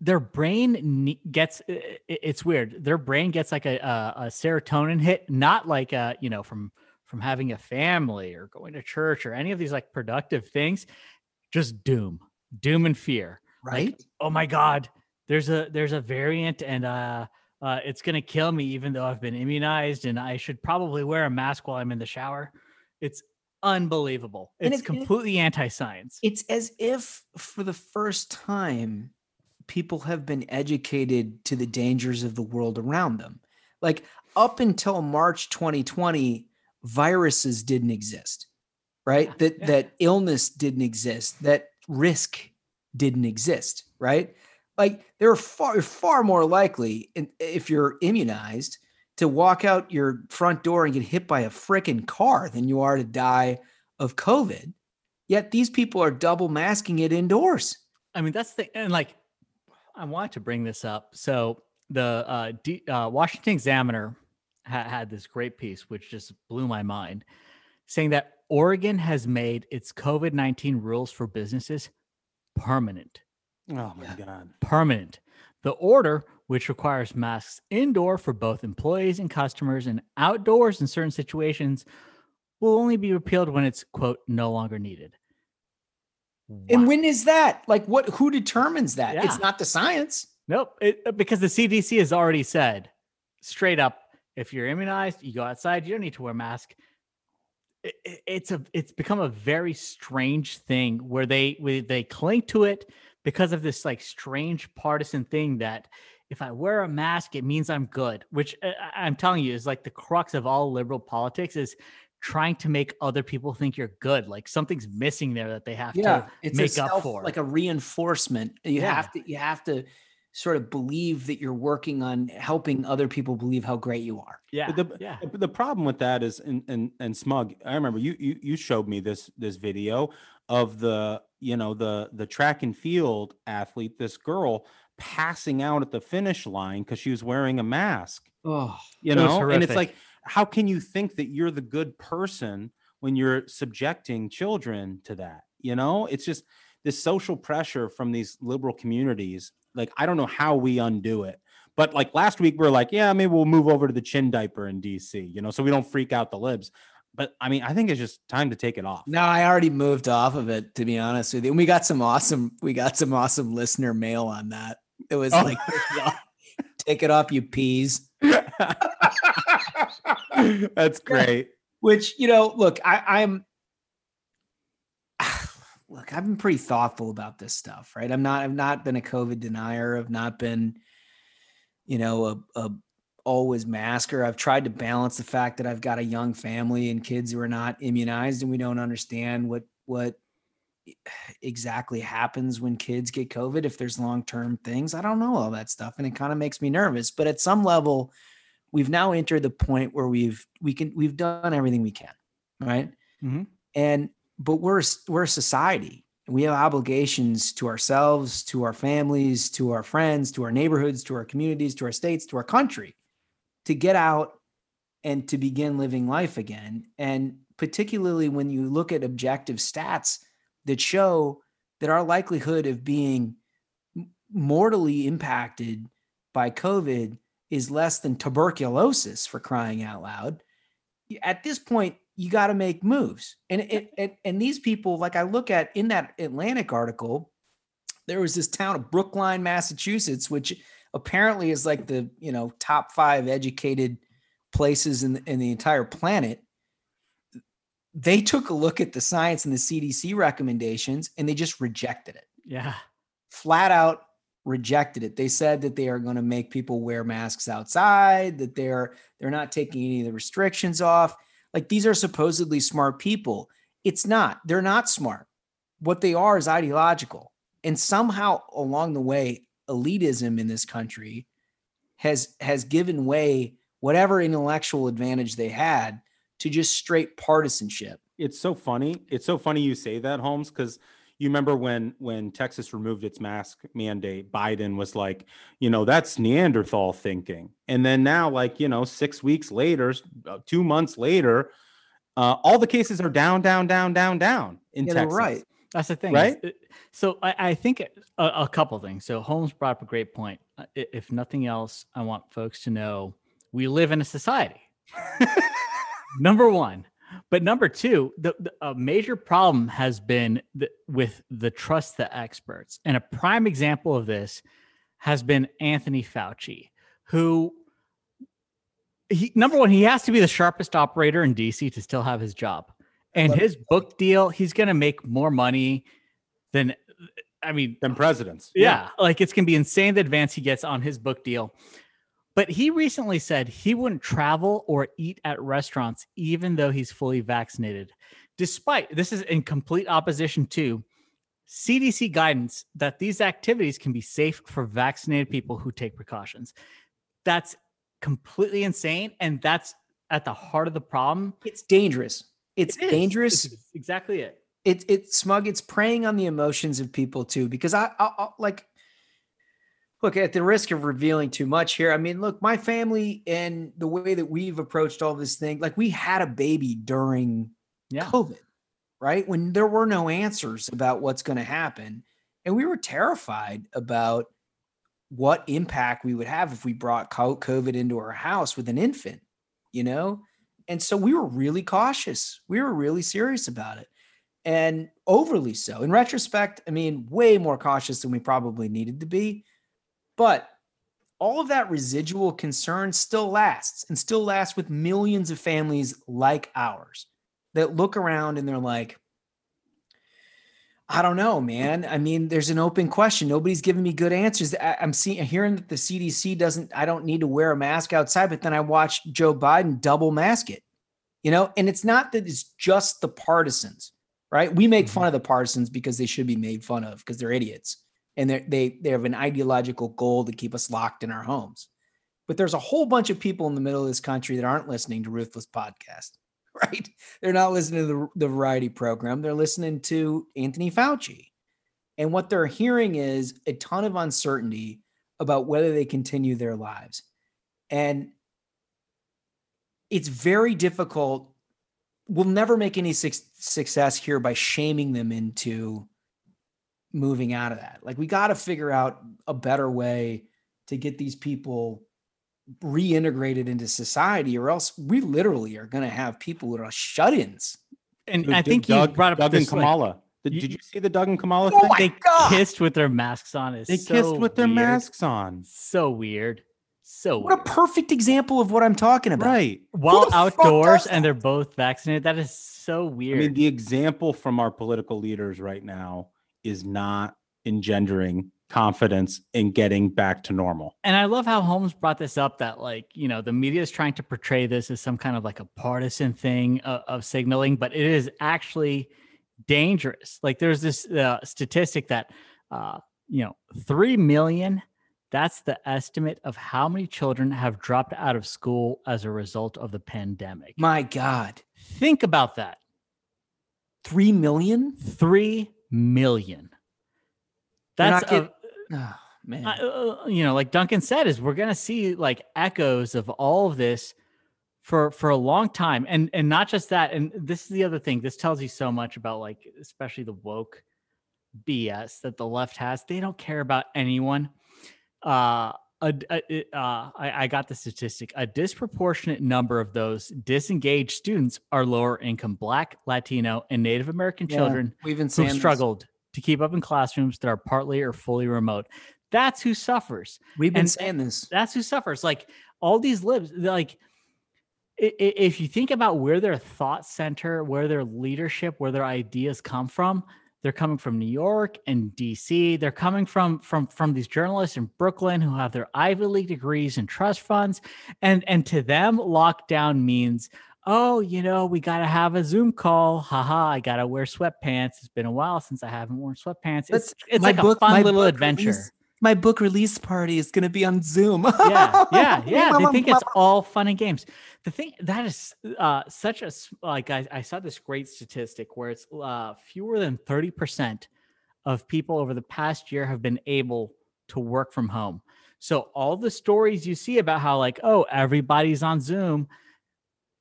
their brain gets i- i- it's weird. Their brain gets like a, a a serotonin hit, not like uh you know from from having a family or going to church or any of these like productive things. Just doom, doom and fear. Right? oh my god there's a there's a variant and uh uh it's gonna kill me even though i've been immunized and i should probably wear a mask while i'm in the shower it's unbelievable it's it- and it- completely anti-science It's as if for the first time, people have been educated to the dangers of the world around them. Like up until March 2020, viruses didn't exist, right? Yeah, that yeah. that illness didn't exist, that risk didn't exist, right? Like they're far far more likely if you're immunized to walk out your front door and get hit by a freaking car than you are to die of COVID. Yet these people are double masking it indoors. i mean that's the and like i wanted to bring this up so the uh, D, uh washington examiner ha- had this great piece which just blew my mind saying that oregon has made its covid-19 rules for businesses permanent Oh my God. permanent. The order, which requires masks indoor for both employees and customers and outdoors in certain situations, will only be repealed when it's quote no longer needed. And when is that? Like what who determines that? Yeah. It's not the science. Nope, it, uh, because the CDC has already said straight up, if you're immunized, you go outside, you don't need to wear a mask. It- it- it's a it's become a very strange thing where they where they cling to it because of this like strange partisan thing that if I wear a mask, it means I'm good. Which uh, I- I'm telling you is like the crux of all liberal politics is trying to make other people think you're good. Like something's missing there that they have to it's make a up for. like a reinforcement. You Yeah. have to you have to sort of believe that you're working on helping other people believe how great you are. yeah, But the, yeah. Uh, the- the problem with that is and and and smug i remember you, you you showed me this this video of the you know the the track and field athlete this girl passing out at the finish line because she was wearing a mask Oh, you know and it's like how can you think that you're the good person when you're subjecting children to that you know it's just this social pressure from these liberal communities like i don't know how we undo it but like last week we are like yeah maybe we'll move over to the chin diaper in dc you know so we don't freak out the libs but i mean i think it's just time to take it off no, I already moved off of it to be honest with you. And we got some awesome we got some awesome listener mail on that. It was Oh. like take it off, take it off you peas. <laughs> that's great which you know look i i'm look i've been pretty thoughtful about this stuff right i'm not i've not been a covid denier i've not been you know a, a always masker. I've tried to balance the fact that I've got a young family and kids who are not immunized and we don't understand what what <sighs> exactly happens when kids get COVID if there's long-term things. I don't know all that stuff and it kind of makes me nervous. But at some level, we've now entered the point where we've we can we've done everything we can, right? Mhm. And but we're we're a society. We have obligations to ourselves, to our families, to our friends, to our neighborhoods, to our communities, to our states, to our country to get out and to begin living life again. And particularly when you look at objective stats that show that our likelihood of being mortally impacted by COVID is less than tuberculosis for crying out loud. At this point, you got to make moves. And, it, and and these people, like I look at in that Atlantic article, there was this town of Brookline, Massachusetts, which apparently is like the you know top five educated places in in the entire planet. They took a look at the science and the CDC recommendations, and they just rejected it Yeah. flat out rejected it. They said that they are going to make people wear masks outside, that they're they're not taking any of the restrictions off. Like these are supposedly smart people. It's not. They're not smart. What they are is ideological. And somehow along the way, elitism in this country has has given way whatever intellectual advantage they had to just straight partisanship. It's so funny. It's so funny you say that, Holmes, because you remember when when Texas removed its mask mandate, Biden was like, you know, that's Neanderthal thinking. And then now, like, you know, six weeks later, uh, two months later, uh, all the cases are down, down, down, down, down in Yeah, Texas. right. That's the thing, Right? So I, I think a, a couple things. So Holmes brought up a great point. Uh, If nothing else, I want folks to know we live in a society. <laughs> number one, but number two, the, the a major problem has been the, with the trust the experts, and a prime example of this has been Anthony Fauci, who. He, number one, he has to be the sharpest operator in DC to still have his job. And his book deal, he's going to make more money than, I mean, Than presidents. yeah, like it's going to be insane the advance he gets on his book deal. But he recently said he wouldn't travel or eat at restaurants even though he's fully vaccinated, despite this is in complete opposition to CDC guidance that these activities can be safe for vaccinated people who take precautions. That's completely insane. And that's at the heart of the problem. It's dangerous. It's It dangerous. It's exactly it. It's it's smug. It's preying on the emotions of people too. Because I, I, I like look at the risk of revealing too much here. I mean, look, my family and the way that we've approached all this thing, like we had a baby during Yeah. COVID, right? When there were no answers about what's going to happen, and we were terrified about what impact we would have if we brought COVID into our house with an infant, you know? And so we were really cautious. We were really serious about it and overly so. In retrospect, I mean, way more cautious than we probably needed to be. But all of that residual concern still lasts and still lasts with millions of families like ours that look around and they're like, I don't know, man. I mean, there's an open question. Nobody's giving me good answers. I, am seeing, hearing that the CDC doesn't. I don't need to wear a mask outside, but then I watched Joe Biden double mask it. You know, and it's not that it's just the partisans, right? We make mm-hmm. fun of the partisans because they should be made fun of because they're idiots and they they have an ideological goal to keep us locked in our homes. But there's a whole bunch of people in the middle of this country that aren't listening to Ruthless Podcast, <laughs> right? They're not listening to the, the variety program. They're listening to Anthony Fauci. And what they're hearing is a ton of uncertainty about whether they continue their lives. And it's very difficult. We'll never make any suc success here by shaming them into moving out of that. Like, we got to figure out a better way to get these people reintegrated into society, or else we literally are going to have people that are shut ins. And Dude, I Doug- think you brought up Doug this, and like, Kamala. did, you- did you see the Doug and Kamala Oh thing? my they God. kissed with their masks on. Is they so kissed with their weird. masks on. So weird. So What a perfect example of what I'm talking about. Right. While the outdoors and they're both vaccinated, that is so weird. I mean, the example from our political leaders right now is not engendering confidence in getting back to normal. And I love how Holmes brought this up that like, you know, the media is trying to portray this as some kind of like a partisan thing of, of signaling, but it is actually dangerous. Like there's this uh, statistic that uh, you know, 3 million that's the estimate of how many children have dropped out of school as a result of the pandemic. My God. Think about that. 3 million? 3 million. That's a, <sighs> oh, man. uh, you know, like Duncan said, is we're gonna see like echoes of all of this for for a long time, and and not just that. And this is the other thing. This tells you so much about like, especially the woke BS that the left has. They don't care about anyone. Uh, a, a, uh, I, I got the statistic. A disproportionate number of those disengaged students are lower income Black, Latino, and Native American Yeah, children we've who this. struggled to keep up in classrooms that are partly or fully remote. That's who suffers. We've been And- saying this. That's who suffers. Like all these libs, like if you think about where their thought center, where their leadership, where their ideas come from, they're coming from New York and DC. They're coming from from from these journalists in Brooklyn who have their Ivy League degrees and trust funds, and and to them, lockdown means. Oh, you know, we got to have a Zoom call. Haha, I got to wear sweatpants. It's been a while since I haven't worn sweatpants. It's, That's- it's my like book- a fun little adventure. release- my book release party is going to be on Zoom. yeah, yeah, yeah. <laughs> They think it's all fun and games. The thing that is uh, such a like I, I saw this great statistic where it's uh, fewer than thirty percent of people over the past year have been able to work from home. So all the stories you see about how like oh everybody's on Zoom,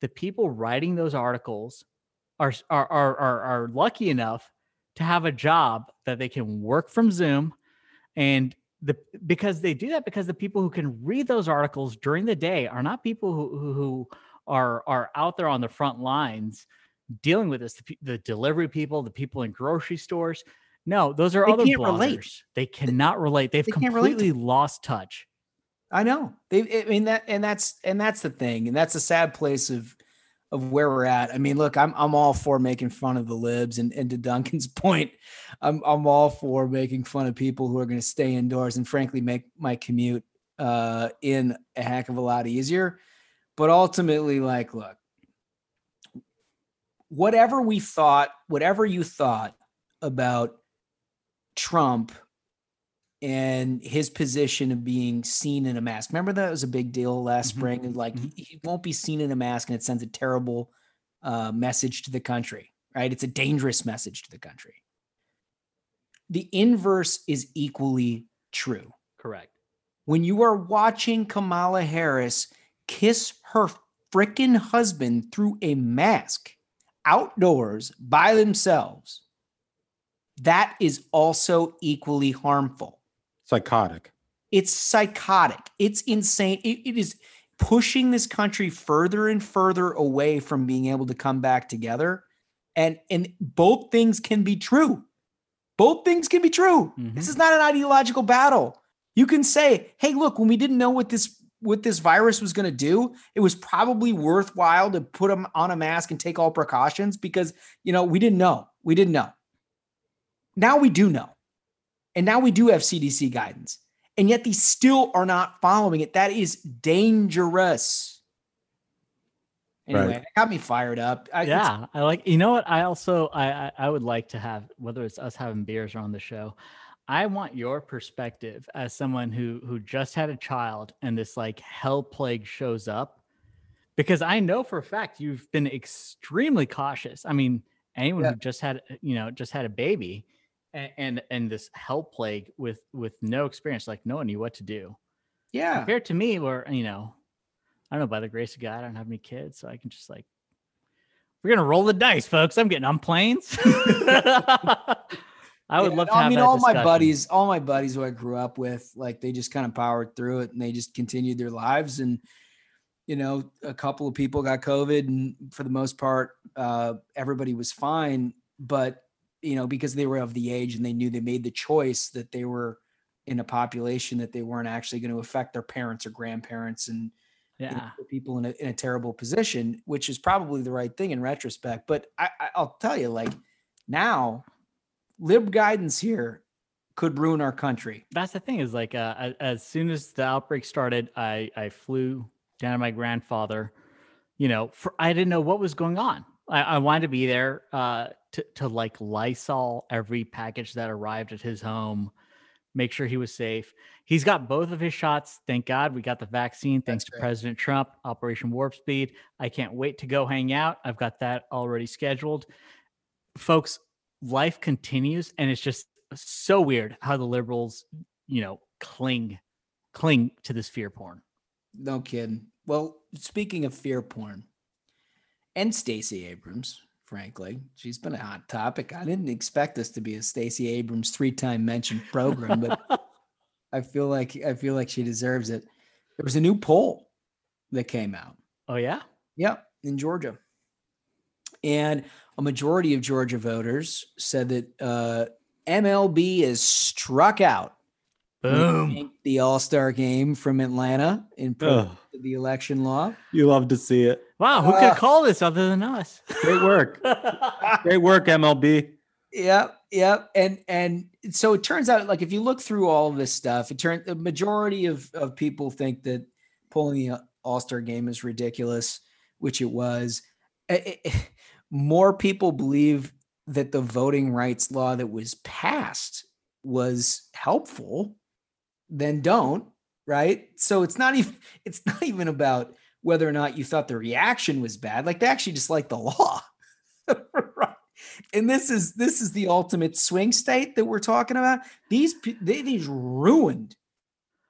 the people writing those articles are are are are, are lucky enough to have a job that they can work from Zoom and the because they do that because the people who can read those articles during the day are not people who who, who are are out there on the front lines dealing with this the, the delivery people the people in grocery stores. No those are They other bloggers relate. they cannot relate. They've they can't relate completely lost touch. I know. They, I mean that, and that's and that's the thing, and that's a sad place of of where we're at. I mean, look, I'm I'm all for making fun of the libs, and and to Duncan's <laughs> point, I'm I'm all for making fun of people who are going to stay indoors and frankly make my commute uh, in a heck of a lot easier. But ultimately, like, look, whatever we thought, whatever you thought about Trump and his position of being seen in a mask. Remember that was a big deal last Mhm. spring. Like Mhm. he, he won't be seen in a mask, and it sends a terrible uh, message to the country. Right? It's a dangerous message to the country. The inverse is equally true. correct When you are watching Kamala Harris kiss her frickin' husband through a mask outdoors by themselves, that is also equally harmful Psychotic. it's psychotic. It's insane. It, it is pushing this country further and further away from being able to come back together. And and both things can be true. Both things can be true. This Mhm. is not an ideological battle. You can say hey look when we didn't know what this what this virus was going to do it was probably worthwhile to put them on a mask and take all precautions because you know we didn't know. We didn't know. Now we do know and now we do have CDC guidance. And yet they still are not following it. That is dangerous. Anyway, Right. that got me fired up. I, yeah i like you know what i also I, I i would like to have whether it's us having beers or on the show i want your perspective as someone who who just had a child and this like hell plague shows up because i know for a fact you've been extremely cautious i mean anyone Yeah. who just had you know just had a baby and, and and this hell plague with with no experience like no one knew what to do yeah. compared to me where you know i don't know by the grace of god i don't have any kids so i can just like we're gonna roll the dice folks i'm getting on planes <laughs> i would Yeah, love to I have mean, that all my buddies, all my buddies who I grew up with, like they just kind of powered through it and they just continued their lives. And you know, a couple of people got COVID, and for the most part, uh, everybody was fine. But you know, because they were of the age and they knew they made the choice that they were in a population that they weren't actually going to affect their parents or grandparents and you know, yeah put people in a, in a terrible position, which is probably the right thing in retrospect. But I, I, I'll tell you, like now, lib guidance here could ruin our country. That's the thing is like uh, as soon as the outbreak started, I I flew down to my grandfather. You know, for I didn't know what was going on. I, I wanted to be there uh, to to like Lysol every package that arrived at his home, make sure he was safe. He's got both of his shots. Thank God we got the vaccine. Thanks to great. President Trump, Operation Warp Speed. I can't wait to go hang out. I've got that already scheduled. Folks, life continues, and it's just so weird how the liberals, you know, cling cling to this fear porn. No kidding. Well, speaking of fear porn, and Stacey Abrams, frankly, she's been a hot topic. I didn't expect this to be a Stacey Abrams three-time mentioned program, but <laughs> I feel like I feel like she deserves it. There was a new poll that came out. Oh yeah? Yeah, in Georgia. And a majority of Georgia voters said that uh, MLB is struck out Boom. the All Star game from Atlanta in protest of the election law. You love to see it. Wow, who Uh, could call this other than us? Great work. <laughs> Great work, MLB. Yep, yep. And and so it turns out, like if you look through all of this stuff, it turns the majority of of people think that pulling the All Star game is ridiculous, which it was. Eh, <laughs> eh, more people believe that the voting rights law that was passed was helpful than don't. Right. So it's not even <laughs> it's not even about whether or not you thought the reaction was bad. Like they actually just like the law. <laughs> right and this is this is the ultimate swing state that we're talking about. These they these ruined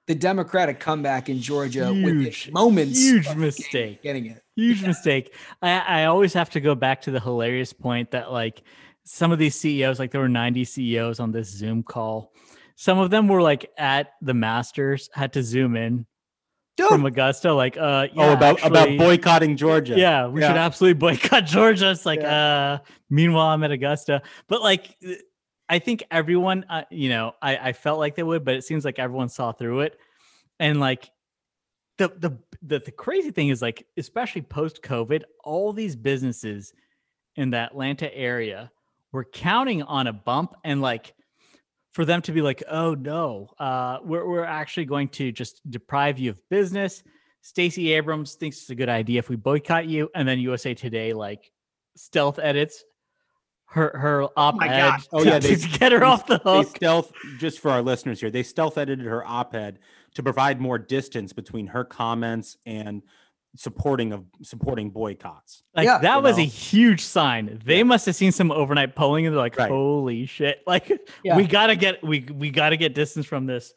the Democratic comeback in Georgia with Huge, the moments. huge mistake. Getting it. Huge mistake. I, I always have to go back to the hilarious point that like some of these CEOs, like there were 90 CEOs on this Zoom call. Some of them were like at the Masters, had to zoom in Dude, from Augusta, like uh oh, yeah, about about actually- boycotting Georgia. Yeah, we should absolutely boycott <laughs> Georgia. It's like, uh, meanwhile, I'm at Augusta. But like, I think everyone, uh, you know, I, I felt like they would, but it seems like everyone saw through it. And like, the the the, the crazy thing is like, especially post COVID, all these businesses in the Atlanta area were counting on a bump and like for them to be like, oh no, uh, we're we're actually going to just deprive you of business. Stacey Abrams thinks it's a good idea if we boycott you, and then USA Today like stealth edits her her op-ed God. Oh, yeah, they- get her they- off the hook. stealth just for our listeners here. They stealth edited her op-ed to provide more distance between her comments and supporting of supporting boycotts. Like Yeah, that you was a huge sign. They must have seen some overnight polling and they're like, Right. "Holy shit! <laughs> Like Yeah. we gotta get we we gotta get distance from this."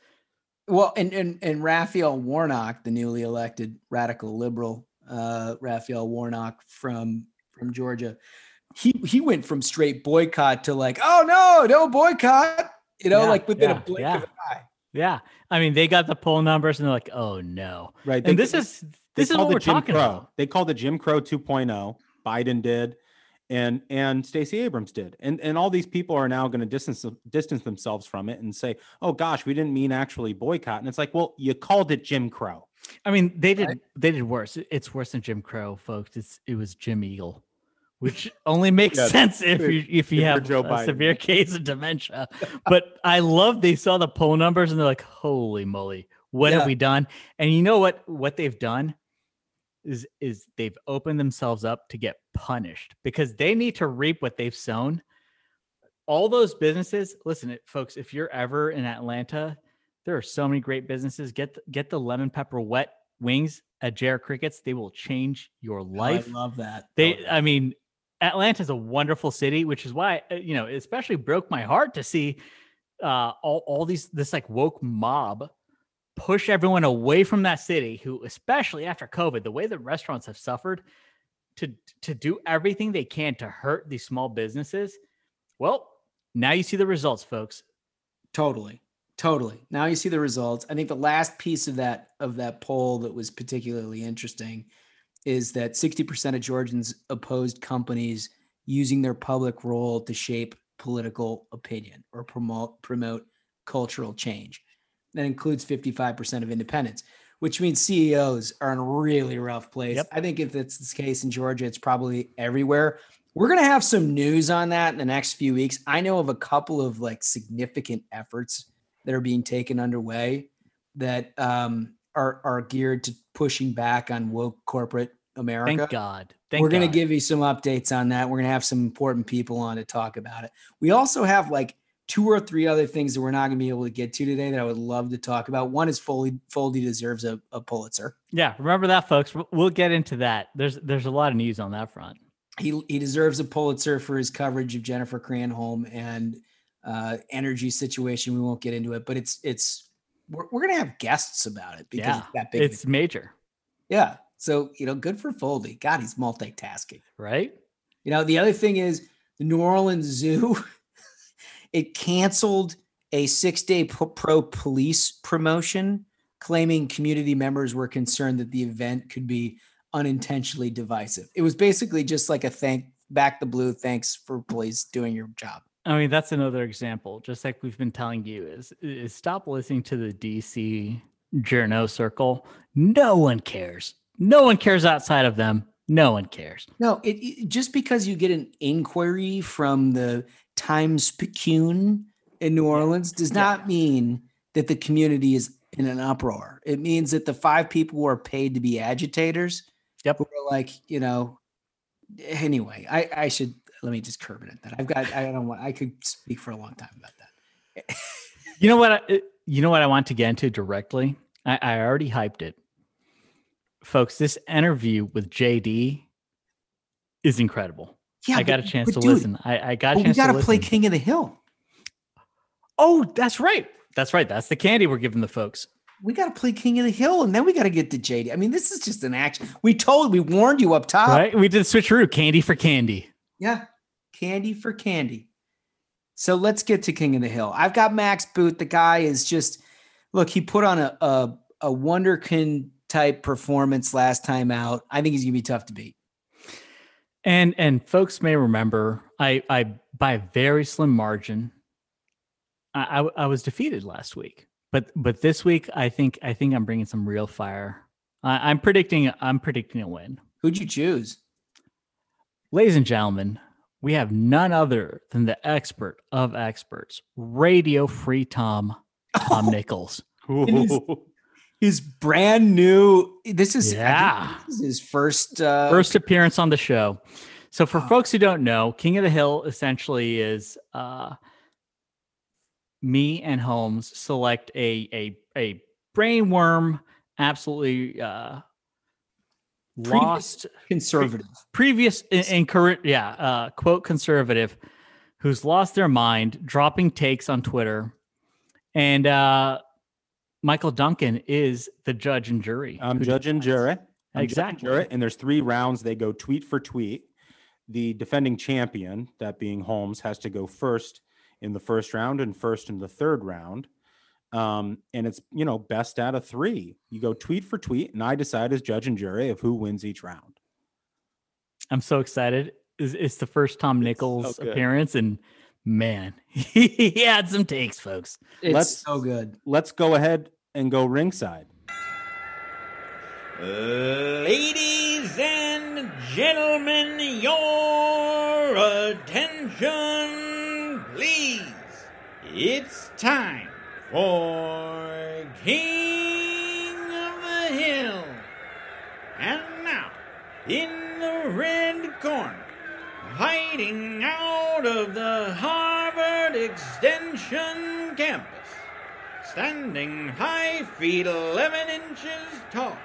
Well, and and and Raphael Warnock, the newly elected radical liberal, uh, Raphael Warnock from from Georgia, he he went from straight boycott to like, oh no, no boycott. You know, Yeah, like within yeah, a blink yeah. of an eye. Yeah, I mean, they got the poll numbers and they're like, "Oh no!" Right. And They- this is they this is called what it we're Jim talking Crow. about. They called it Jim Crow 2.0. Biden did, and and Stacey Abrams did, and and all these people are now going to distance distance themselves from it and say, "Oh gosh, we didn't mean actually boycott." And it's like, well, you called it Jim Crow. I mean, they did they did worse. It's worse than Jim Crow, folks. It's it was Jim Eagle, which <laughs> only makes Yeah, sense if you if you if have Joe a Biden. severe case of dementia. but I love they saw the poll numbers and they're like, "Holy moly, what Yeah. have we done?" And you know what what they've done is is they've opened themselves up to get punished because they need to reap what they've sown. All those businesses, listen, folks, if you're ever in Atlanta, there are so many great businesses. Get get the lemon pepper wet wings at JR Crickets. They will change your life. Oh, I love that. They, I mean, Atlanta's a wonderful city, which is why uh, you know, it especially broke my heart to see uh, all all these this like woke mob push everyone away from that city. Who, especially after COVID, the way the restaurants have suffered, to to do everything they can to hurt these small businesses. Well, now you see the results, folks. Totally. Totally. Now you see the results. I think the last piece of that of that poll that was particularly interesting is that 60% of Georgians opposed companies using their public role to shape political opinion or promote promote cultural change. That includes 55% of independents, which means CEOs are in a really rough place. Yep. I think if it's the case in Georgia, it's probably everywhere. We're gonna have some news on that in the next few weeks. I know of a couple of like significant efforts that are being taken underway that um, are are geared to pushing back on woke corporate America. Thank God. Thank We're going to give you some updates on that. We're going to have some important people on to talk about it. We also have like two or three other things that we're not going to be able to get to today that I would love to talk about. One is Foley Foldy deserves a, a Pulitzer. Yeah, remember that, folks. We'll- get into that. There's there's a lot of news on that front. He he deserves a Pulitzer for his coverage of Jennifer Granholm and uh, energy situation. We won't get into it, but it's it's we're, we're going to have guests about it because Yeah, it's that big. it's major, Yeah. So, you know, good for Foldy. God, he's multitasking. right? You know, the other thing is the New Orleans Zoo, <laughs> it canceled a six day pro police promotion, claiming community members were concerned that the event could be unintentionally divisive. It was basically just like a thank back the blue, thanks for police doing your job. I mean, that's another example. Just like we've been telling you, is is stop listening to the DC journo circle. No one cares. No one cares outside of them. No one cares. No, it, it- just because you get an inquiry from the Times Picayune in New Orleans does not mean that the community is in an uproar. It means that the five people who are paid to be agitators, Yep. who are like, you know, anyway, I, I should let me just curb it at that. I've got, I don't want, I could speak for a long time about that. <laughs> You know what? I, you know what I want to get into directly. I, I already hyped it, folks. This interview with JD is incredible. Yeah, I got a chance to dude, listen. I, I got a but we got to to listen. play King of the Hill. Oh, that's right. That's right. That's the candy we're giving the folks. We got to play King of the Hill, and then we got to get to JD. I mean, this is just an action. We told, we warned you up top. right? We did switcheroo, candy for candy. Yeah. Candy for candy. So let's get to King of the Hill. I've got Max Boot. The guy is just look, he put on a a, a wonderkin type performance last time out. I think he's gonna be tough to beat. And and folks may remember, I I by a very slim margin, I I, I was defeated last week. But but this week, I think I think I'm bringing some real fire. I, I'm predicting I'm predicting a win. Who'd you choose? Ladies and gentlemen, we have none other than the expert of experts, Radio Free Tom, Tom <laughs> Nichols. <laughs> is- His brand new. This is Yeah. This is his first. Uh, First appearance on the show. So for Wow. folks who don't know, King of the Hill essentially is uh me and Holmes select a a a brainworm, absolutely uh Previous- lost conservative. previous and, and current yeah uh quote conservative who's lost their mind dropping takes on twitter and uh michael duncan is the judge and jury I'm judge and jury. I'm judge and Exactly. jury, And there's three rounds. They go tweet for tweet. The defending champion, that being Holmes, has to go first in the first round and first in the third round. Um, and it's you know best out of three. You go tweet for tweet, and I decide as judge and jury of who wins each round. i'm so excited it's, it's the first tom nichols good. appearance and man <laughs> he had some takes folks It's Let's- so good. Let's go ahead and go ringside. Ladies and gentlemen, your attention, please. It's time for King of the Hill. And now, in the red corner, hiding out of the Harvard Extension campus, standing high feet 11 inches tall.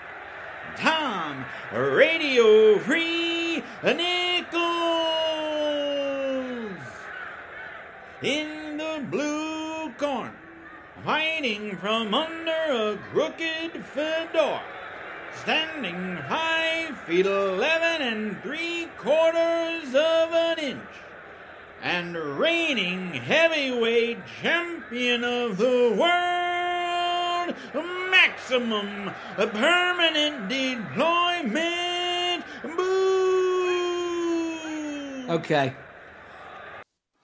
Tom Radio Free Nichols. In the blue corner, hiding from under a crooked fedora, standing five feet eleven and three quarters of an inch, and reigning heavyweight champion of the world, maximum permanent deployment. Okay.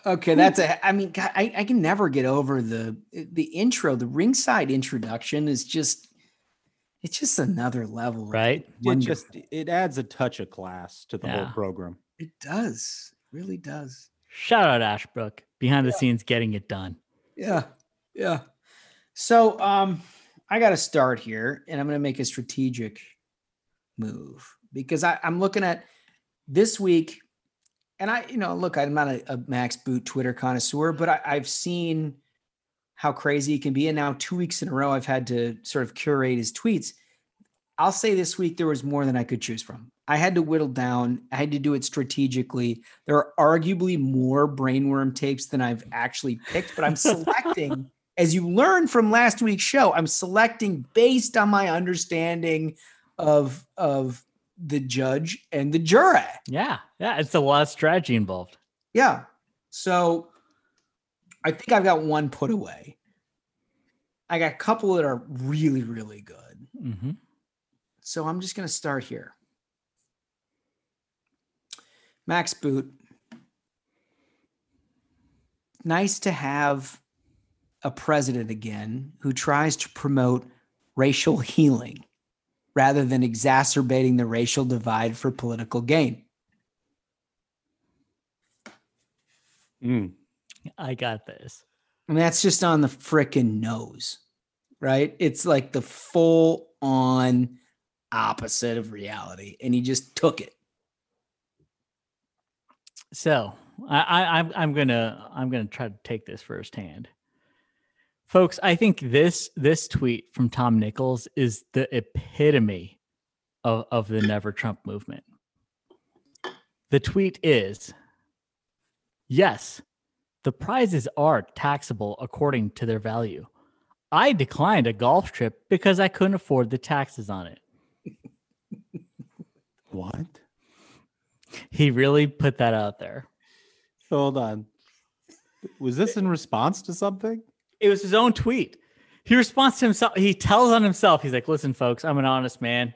Okay, that's a. I mean, I, I can never get over the the intro. The ringside introduction is just, it's just another level. right It just it adds a touch of class to the Yeah. whole program. It does. Really does. Shout out Ashbrook behind the scenes getting it done. Yeah. Yeah. So um I gotta start here and I'm gonna make a strategic move because I, I'm looking at this week and I, you know, look, I'm not a, a Max Boot Twitter connoisseur, but I, I've seen how crazy it can be. And now two weeks in a row, I've had to sort of curate his tweets. I'll say this week there was more than I could choose from. I had to whittle down. I had to do it strategically. There are arguably more brainworm tapes than I've actually picked, but I'm selecting, <laughs> as you learned from last week's show, I'm selecting based on my understanding of of the judge and the jury. Yeah. Yeah. It's a lot of strategy involved. Yeah. So I think I've got one put away. I got a couple that are really, really good. Mm-hmm. So I'm just going to start here. Max Boot. Nice to have a president again who tries to promote racial healing rather than exacerbating the racial divide for political gain. Mm. I got this. And that's just on the freaking nose, right? It's like the full on opposite of reality. And he just took it. So I, I I'm I'm gonna I'm gonna try to take this firsthand. Folks, I think this this tweet from Tom Nichols is the epitome of, of the never Trump movement. The tweet is yes, the prizes are taxable according to their value. I declined a golf trip because I couldn't afford the taxes on it. <laughs> What? He really put that out there. Hold on. Was this in response to something? It was his own tweet. He responds to himself. He tells on himself. He's like, "Listen, folks, I'm an honest man.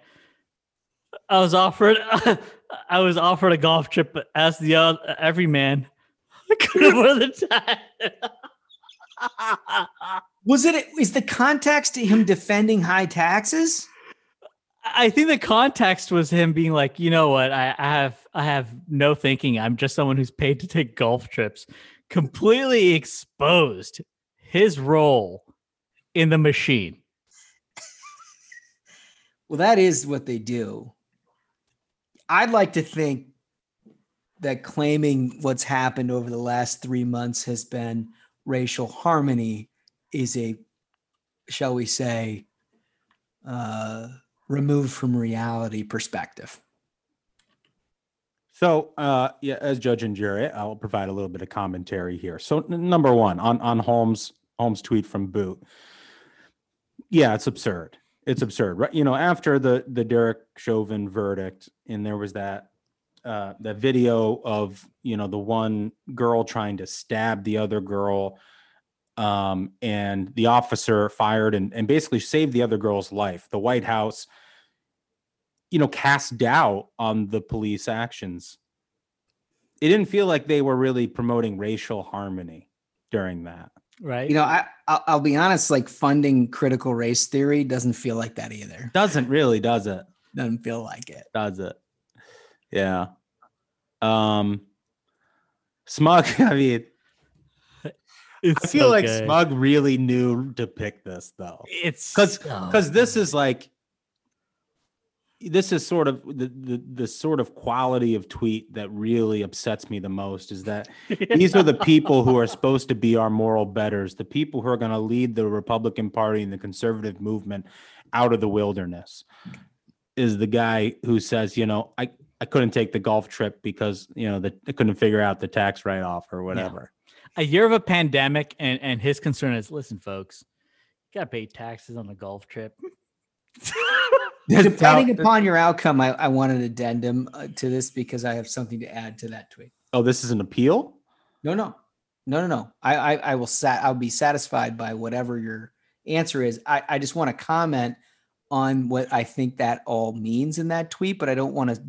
I was offered, <laughs> I was offered a golf trip, as the other, every man, Was it is the context to him defending high taxes? I think the context was him being like, you know what, I, I have I have no thinking. I'm just someone who's paid to take golf trips. Completely exposed his role in the machine. Well, that is what they do. I'd like to think that claiming what's happened over the last three months has been racial harmony is a, shall we say, uh, removed from reality perspective. So, uh, yeah, as judge and jury, I'll provide a little bit of commentary here. So, n- number one, on on Holmes Holmes' tweet from Boot, yeah, it's absurd. It's absurd, right? You know, after the the Derek Chauvin verdict, and there was that uh, that video of you know the one girl trying to stab the other girl, um, and the officer fired and and basically saved the other girl's life. The White House you know, cast doubt on the police actions. It didn't feel like they were really promoting racial harmony during that. Right. You know, I I'll, I'll be honest. Like funding critical race theory doesn't feel like that either. Doesn't really, does it? Doesn't feel like it. Does it? Yeah. Um Smug, <laughs> I mean, <laughs> It's I feel like. Smug really knew to pick this though. It's because because this is like this is sort of the, the the sort of quality of tweet that really upsets me the most is that <laughs> these are the people who are supposed to be our moral betters, the people who are going to lead the Republican Party and the conservative movement out of the wilderness. Is the guy who says, you know, I I couldn't take the golf trip because you know that I couldn't figure out the tax write off or whatever. a year of a pandemic, and and his concern is, listen, folks, you gotta pay taxes on the golf trip. <laughs> Depending upon your outcome, I, I want an addendum uh, to this because I have something to add to that tweet. Oh, this is an appeal. No, no, no, no, no. I, I, I will sat. I'll be satisfied by whatever your answer is. I, I just want to comment on what I think that all means in that tweet, but I don't want to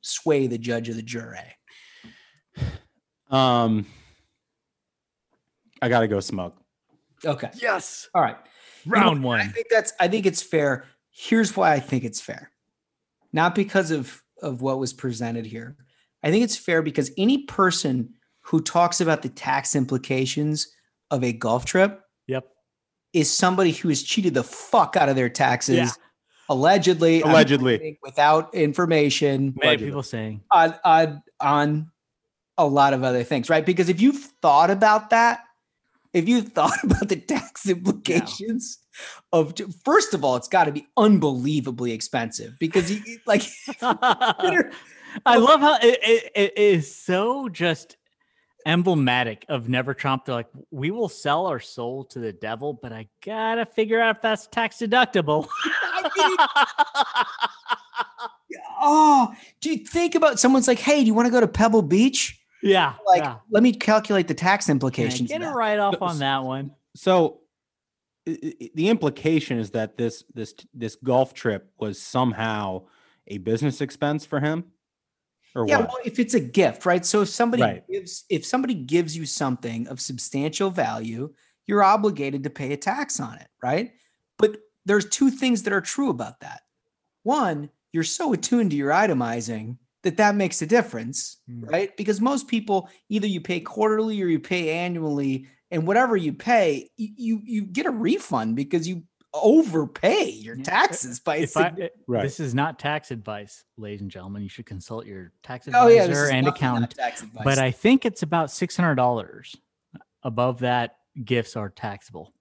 sway the judge of the jury. Um, I gotta go smoke. Okay. Yes. All right. You know, Round I think that's. I think it's fair. Here's why I think it's fair. Not because of of what was presented here, I think it's fair because any person who talks about the tax implications of a golf trip Yep. is somebody who has cheated the fuck out of their taxes. Yeah. Allegedly, Allegedly. without information Many people saying. on, on on a lot of other things, right? Because if you've thought about that, if you thought <laughs> about the tax implications of first of all, it's got to be unbelievably expensive because you like <laughs> I love how it, it, it is so just emblematic of Never Trump. They're like, we will sell our soul to the devil, but I gotta figure out if that's tax deductible. <laughs> <laughs> oh, do you think about someone's like, hey, do you want to go to Pebble Beach? yeah, Like, yeah. let me calculate the tax Yeah, implications. get it right off No, on that one. So i- i- the implication is that this this this golf trip was somehow a business expense for him, or Yeah, what? well, if it's a gift, right? So if somebody Right. gives if somebody gives you something of substantial value, you're obligated to pay a tax on it, right? But there's two things that are true about that. One, you're so attuned to your itemizing that that makes a difference, Mm. right? Because most people either you pay quarterly or you pay annually, and whatever you pay, you you, you get a refund because you overpay your taxes by I, Right. This is not tax advice, ladies and gentlemen. You should consult your tax Oh advisor yeah, and accountant. tax advice. But I think it's about six hundred dollars. Above that, gifts are taxable.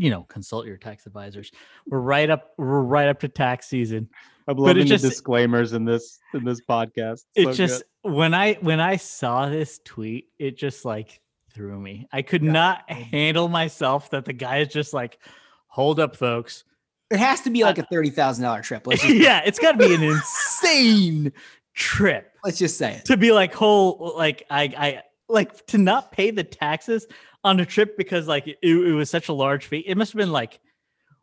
But you know, consult your tax advisors. We're right up. We're right up to tax season. I'm But it loving just- the disclaimers in this in this podcast. It So just when I when I saw this tweet, it just like threw me. I could not handle myself that the guy is just like, hold up, folks. it has to be uh, like a thirty thousand dollar trip. Let's <laughs> just, yeah, it's got to be an <laughs> insane trip let's just say it. to be like whole like I I like to not pay the taxes on a trip because like it, it was such a large fee. It must have been like,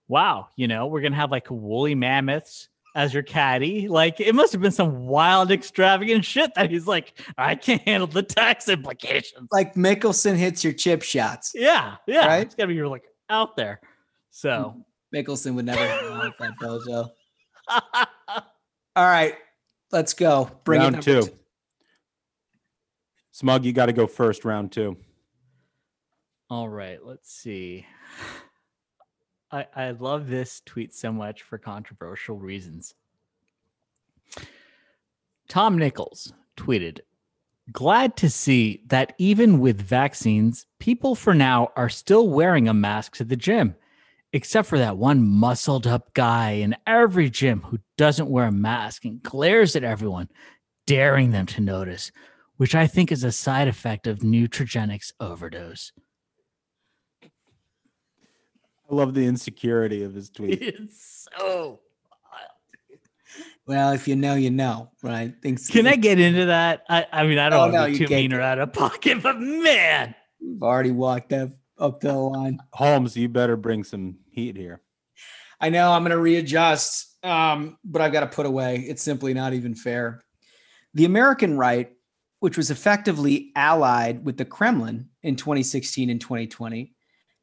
wow, you know, we're gonna have like woolly mammoths as your caddy. Like it must have been some wild, extravagant shit that he's like, I can't handle the tax implications. Like Mickelson hits your chip shots. Yeah, yeah, Right? it's gotta be you're like out there. So <laughs> Mickelson would never have that bozo. <laughs> All right, let's go. Bring it round number two. Smug, you got to go first. Round two. All right, let's see. I I love this tweet so much for controversial reasons. Tom Nichols tweeted, "Glad to see that even with vaccines, people for now are still wearing a mask to the gym, except for that one muscled up guy in every gym who doesn't wear a mask and glares at everyone, daring them to notice, which I think is a side effect of Nutrigenics overdose." I love the insecurity of his tweet. <laughs> It's so. Well, if you know, you know, right? Things Can I get into that? I, I mean, I don't Oh, want to no, be you too mean or out of pocket, but man, We've already walked up up the line. Holmes, you better bring some heat here. I know I'm going to readjust, um, but I've got to put away. It's simply not even fair. The American right, which was effectively allied with the Kremlin in 2016 and 2020,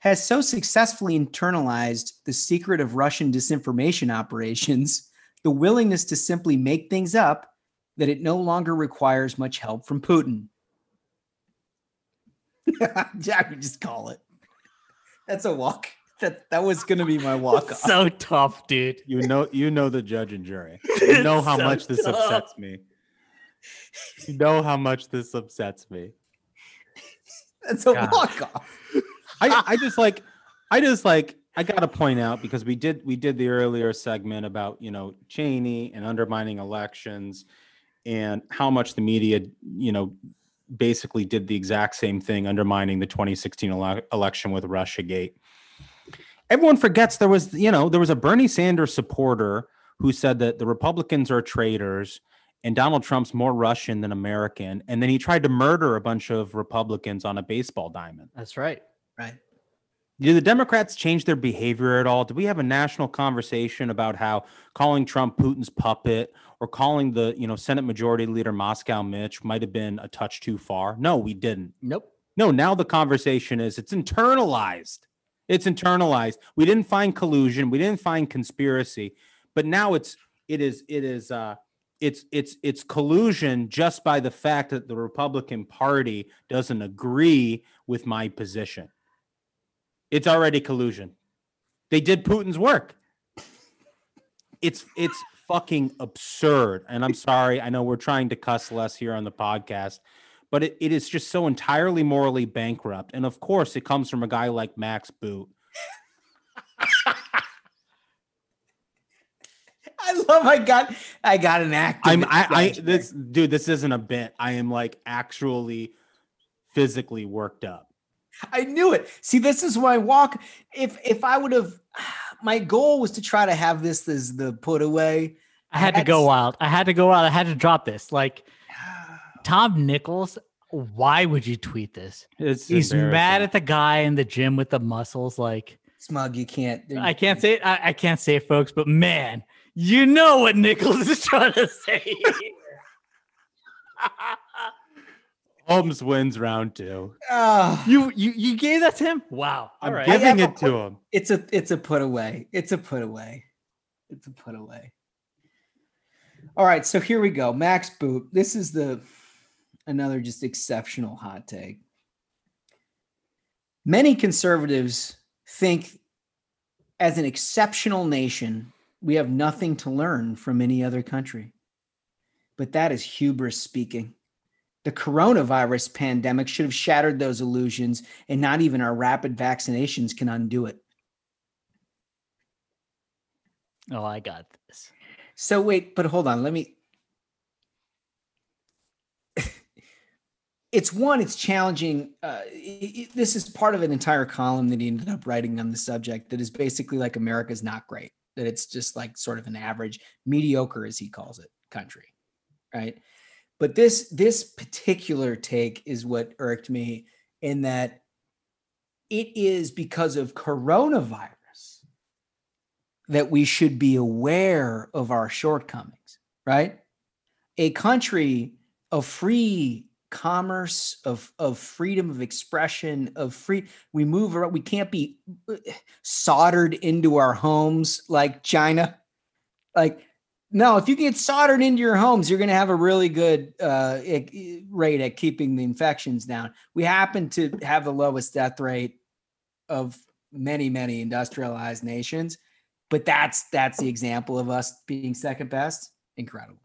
has so successfully internalized the secret of Russian disinformation operations, the willingness to simply make things up, that it no longer requires much help from Putin. <laughs> I would just call it. That's a walk. That that was going to be my walk off. so tough, dude. You know, you know the judge and jury. <laughs> You know how So much this tough. upsets me. You know how much this upsets me. That's a God. walk off. I, I just like I just like I gotta point out because we did we did the earlier segment about you know Cheney and undermining elections and how much the media you know basically did the exact same thing undermining the 2016 ele- election with Russiagate. Everyone forgets there was you know there was a Bernie Sanders supporter who said that the Republicans are traitors and Donald Trump's more Russian than American and then he tried to murder a bunch of Republicans on a baseball diamond. That's right. Right. Do the Democrats change their behavior at all? Did we have a national conversation about how calling Trump Putin's puppet or calling the you know Senate Majority Leader Moscow Mitch might have been a touch too far? No, we didn't. Nope. No, now the conversation is it's internalized. It's internalized. We didn't find collusion. We didn't find conspiracy, but now it's it is it is uh it's it's it's collusion just by the fact that the Republican Party doesn't agree with my position. It's already collusion. They did Putin's work. It's it's fucking absurd. And I'm sorry, I know we're trying to cuss less here on the podcast, but it, it is just so entirely morally bankrupt. And of course, it comes from a guy like Max Boot. I love I got I got an act. I'm I, I this dude, this isn't a bit. I am like actually physically worked up. I knew it. See, this is why I walk. If if I would have, <sighs> my goal was to try to have this as the put away. I had to go wild. I had to go wild. I had to drop this. Like <sighs> Tom Nichols, why would you tweet this? It's He's mad at the guy in the gym with the muscles. Like Smug, you can't. I can't say it. I, I can't say it, folks, but man, you know what Nichols <laughs> is trying to say. <laughs> <laughs> Holmes wins round two. Ah. you you you gave that to him? Wow. All I'm right. giving it a to him. It's a it's a put away. It's a put away. It's a put away. All right, so here we go. Max Boot. This is the another just exceptional hot take. Many conservatives think as an exceptional nation, we have nothing to learn from any other country. But that is hubris speaking. The coronavirus pandemic should have shattered those illusions, and not even our rapid vaccinations can undo it. Oh, I got this. So wait, but hold on. Let me. <laughs> it's one. It's challenging. Uh, it- it- this is part of an entire column that he ended up writing on the subject. That is basically like America's not great. That it's just like sort of an average, mediocre, as he calls it, country, right? But this this particular take is what irked me in that it is because of coronavirus that we should be aware of our shortcomings, right? A country of free commerce, of, of freedom of expression, of free, we move around, we can't be uh, soldered into our homes like China. Like, no, if you get soldered into your homes, you're going to have a really good uh, rate at keeping the infections down. We happen to have the lowest death rate of many, many industrialized nations but that's that's the example of us being second best. Incredible.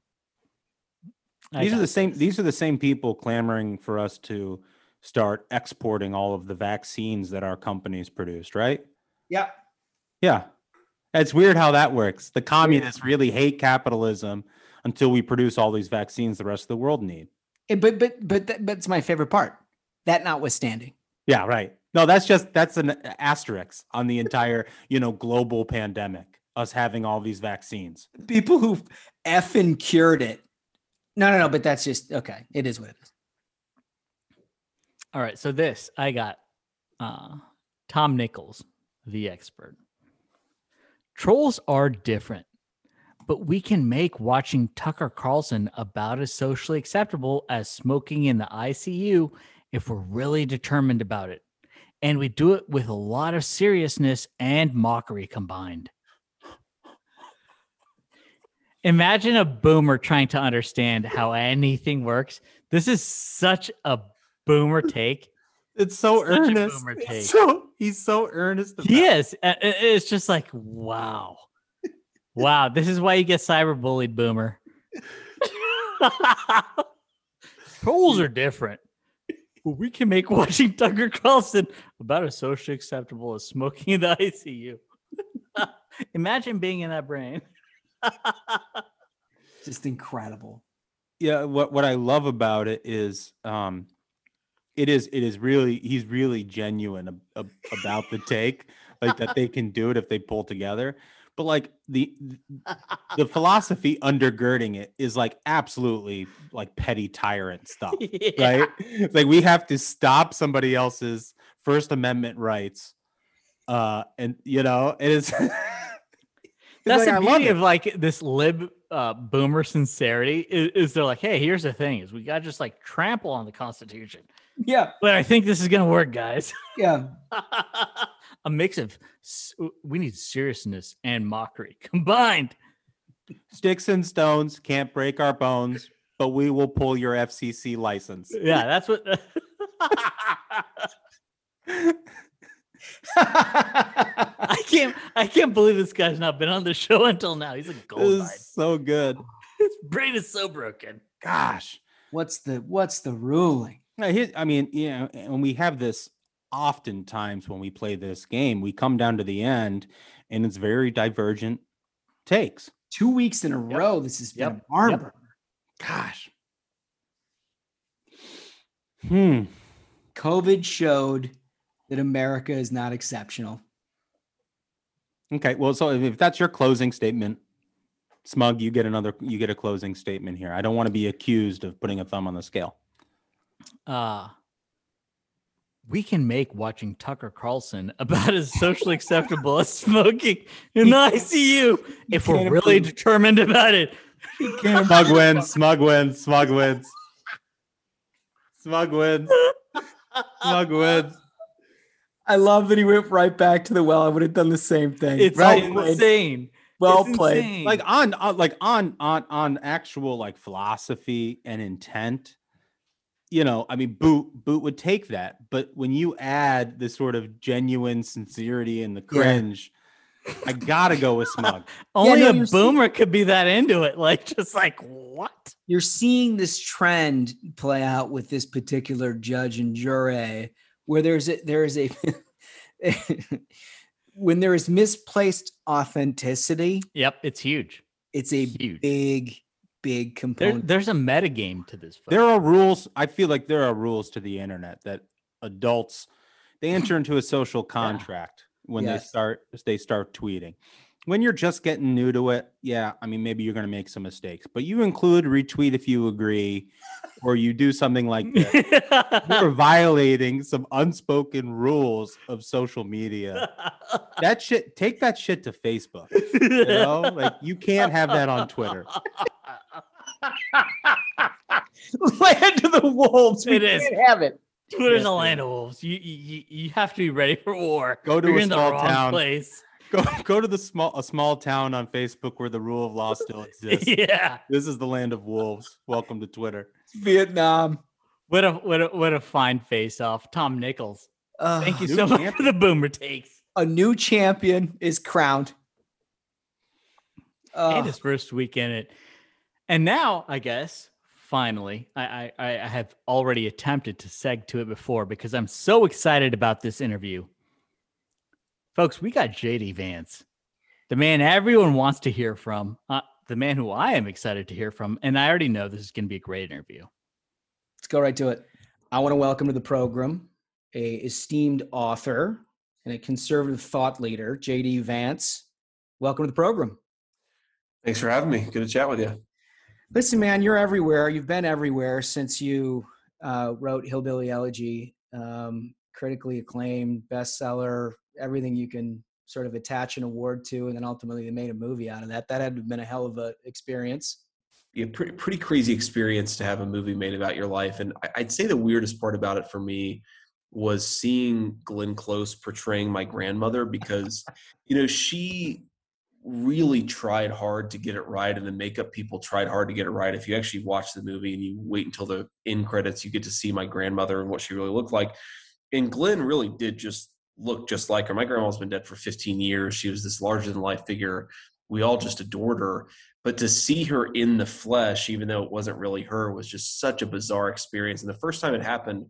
I These are the same. These are the same people clamoring for us to start exporting all of the vaccines that our companies produced. Right? Yeah. Yeah. It's weird how that works. The communists really hate capitalism until we produce all these vaccines the rest of the world need. Eh, But but but that, that's my favorite part. That notwithstanding. Yeah, right. No, that's just that's an asterisk on the entire, you know, global pandemic. Us having all these vaccines. People who effing cured it. No, no, no. But that's just okay. It is what it is. All right, so this I got uh Tom Nichols, the expert. Trolls are different, but we can make watching Tucker Carlson about as socially acceptable as smoking in the ICU if we're really determined about it. And we do it with a lot of seriousness and mockery combined. Imagine a boomer trying to understand how anything works. This is such a boomer take. It's so Such a earnest. So he's so earnest. He about it. is. It- It's just like, wow. <laughs> Wow. This is why you get cyberbullied, boomer. <laughs> Trolls are different. We can make watching Tucker Carlson about as socially acceptable as smoking in the ICU. <laughs> Imagine being in that brain. Just incredible. yeah what what i love about it is um it is it is really he's really genuine ab- ab- about the take like that they can do it if they pull together but like the the philosophy undergirding it is like absolutely like petty tyrant <laughs> stuff Yeah. right It's like we have to stop somebody else's first amendment rights uh and you know it <laughs> is That's like, the beauty of like this lib uh, boomer sincerity is, is they're like, hey, here's the thing: is we got to just like trample on the Constitution. Yeah. But I think this is gonna work, guys. Yeah. <laughs> a mix of we need seriousness and mockery <laughs> combined. Sticks and stones can't break our bones, but we will pull your FCC license. Yeah, that's what. <laughs> I can't. I can't believe this guy's not been on the show until now. He's a gold This is so good. His brain is so broken. Gosh. What's the what's the ruling? Now, here, I mean, you know, and we have this oftentimes when we play this game, we come down to the end and it's very divergent takes. Two weeks in a row, this has been Yep. a barn Yep. Gosh. Hmm. COVID showed that America is not exceptional. Okay. Well, so if that's your closing statement, Smug, you get another, you get a closing statement here. I don't want to be accused of putting a thumb on the scale. Uh we can make watching Tucker Carlson <laughs> about as socially <laughs> acceptable as smoking in the ICU if we're can't really approve. determined about it. Smug wins. Smug wins. Smug wins. Smug wins. <laughs> Smug wins. I love that he went right back to the well. I would have done the same thing. It's well played. insane. Well It's played. insane. like on, on like on on on actual like philosophy and intent you know i mean boot boot would take that but when you add the sort of genuine sincerity and the Yeah. cringe i gotta go with smug <laughs> Only no, a you're seeing- boomer could be that into it. Like, just like what? You're seeing this trend play out with this particular judge and jury, where there's a there is a <laughs> when there is misplaced authenticity, Yep, it's huge. it's a Huge. big, big There, component. there's a metagame to this. there are rules i feel like there are rules to the internet that adults they enter into a social <clears throat> contract when they start they start tweeting. When you're just getting new to it yeah i mean maybe you're going to make some mistakes but you include retweet if you agree or you do something like <laughs> this. You're violating some unspoken rules of social media. That shit take that shit to facebook you know? Like you can't have that on twitter <laughs> <laughs> Land of the wolves. We It is. can't have it. Twitter's Yes, a dude. land of wolves. You, you you- you have to be ready for war. Go to You're a in the small wrong town. place. <laughs> go go to the small a small town on facebook where the rule of law still <laughs> exists yeah. this is the land of wolves welcome to twitter Vietnam. What a what a what a fine face off. Tom Nichols. Thank you new so much for the boomer takes. A new champion is crowned. and his first week in it. And now, I guess, finally, I, I, I have already attempted to seg to it before because I'm so excited about this interview. Folks, we got JD Vance, the man everyone wants to hear from, uh, the man who I am excited to hear from. And I already know this is going to be a great interview. Let's go right to it. I want to welcome to the program a esteemed author and a conservative thought leader, JD Vance. Welcome to the program. Thanks for having me. Good to chat with you. Listen, man, you're everywhere. You've been everywhere since you uh, wrote Hillbilly Elegy, um, critically acclaimed, bestseller, everything you can sort of attach an award to, and then ultimately they made a movie out of that. That had been a hell of a experience. Yeah, pretty, pretty crazy experience to have a movie made about your life. And I'd say the weirdest part about it for me was seeing Glenn Close portraying my grandmother because, you know, she really tried hard to get it right and the makeup people tried hard to get it right. If you actually watch the movie and you wait until the end credits you get to see my grandmother and what she really looked like. And glenn really did just look just like her. My grandma's been dead for 15 years. She was this larger than life figure. We all just adored her. But to see her in the flesh even though it wasn't really her was just such a bizarre experience. And the first time it happened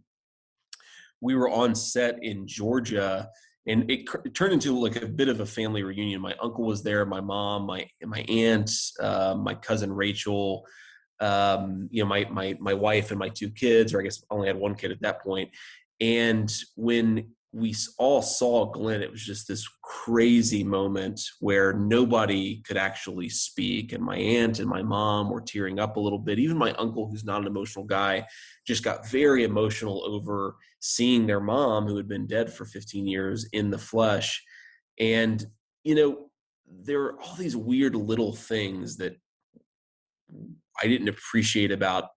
we were on set in georgia and it, it, turned into like a bit of a family reunion. My uncle was there, my mom, my my aunt, uh, my cousin Rachel, um, you know, my my my wife and my two kids, or I guess I only had one kid at that point. And when we all saw Glenn, it was just this crazy moment where nobody could actually speak. And my aunt and my mom were tearing up a little bit. Even my uncle, who's not an emotional guy, just got very emotional over seeing their mom, who had been dead for 15 years, in the flesh. And, you know, there are all these weird little things that I didn't appreciate about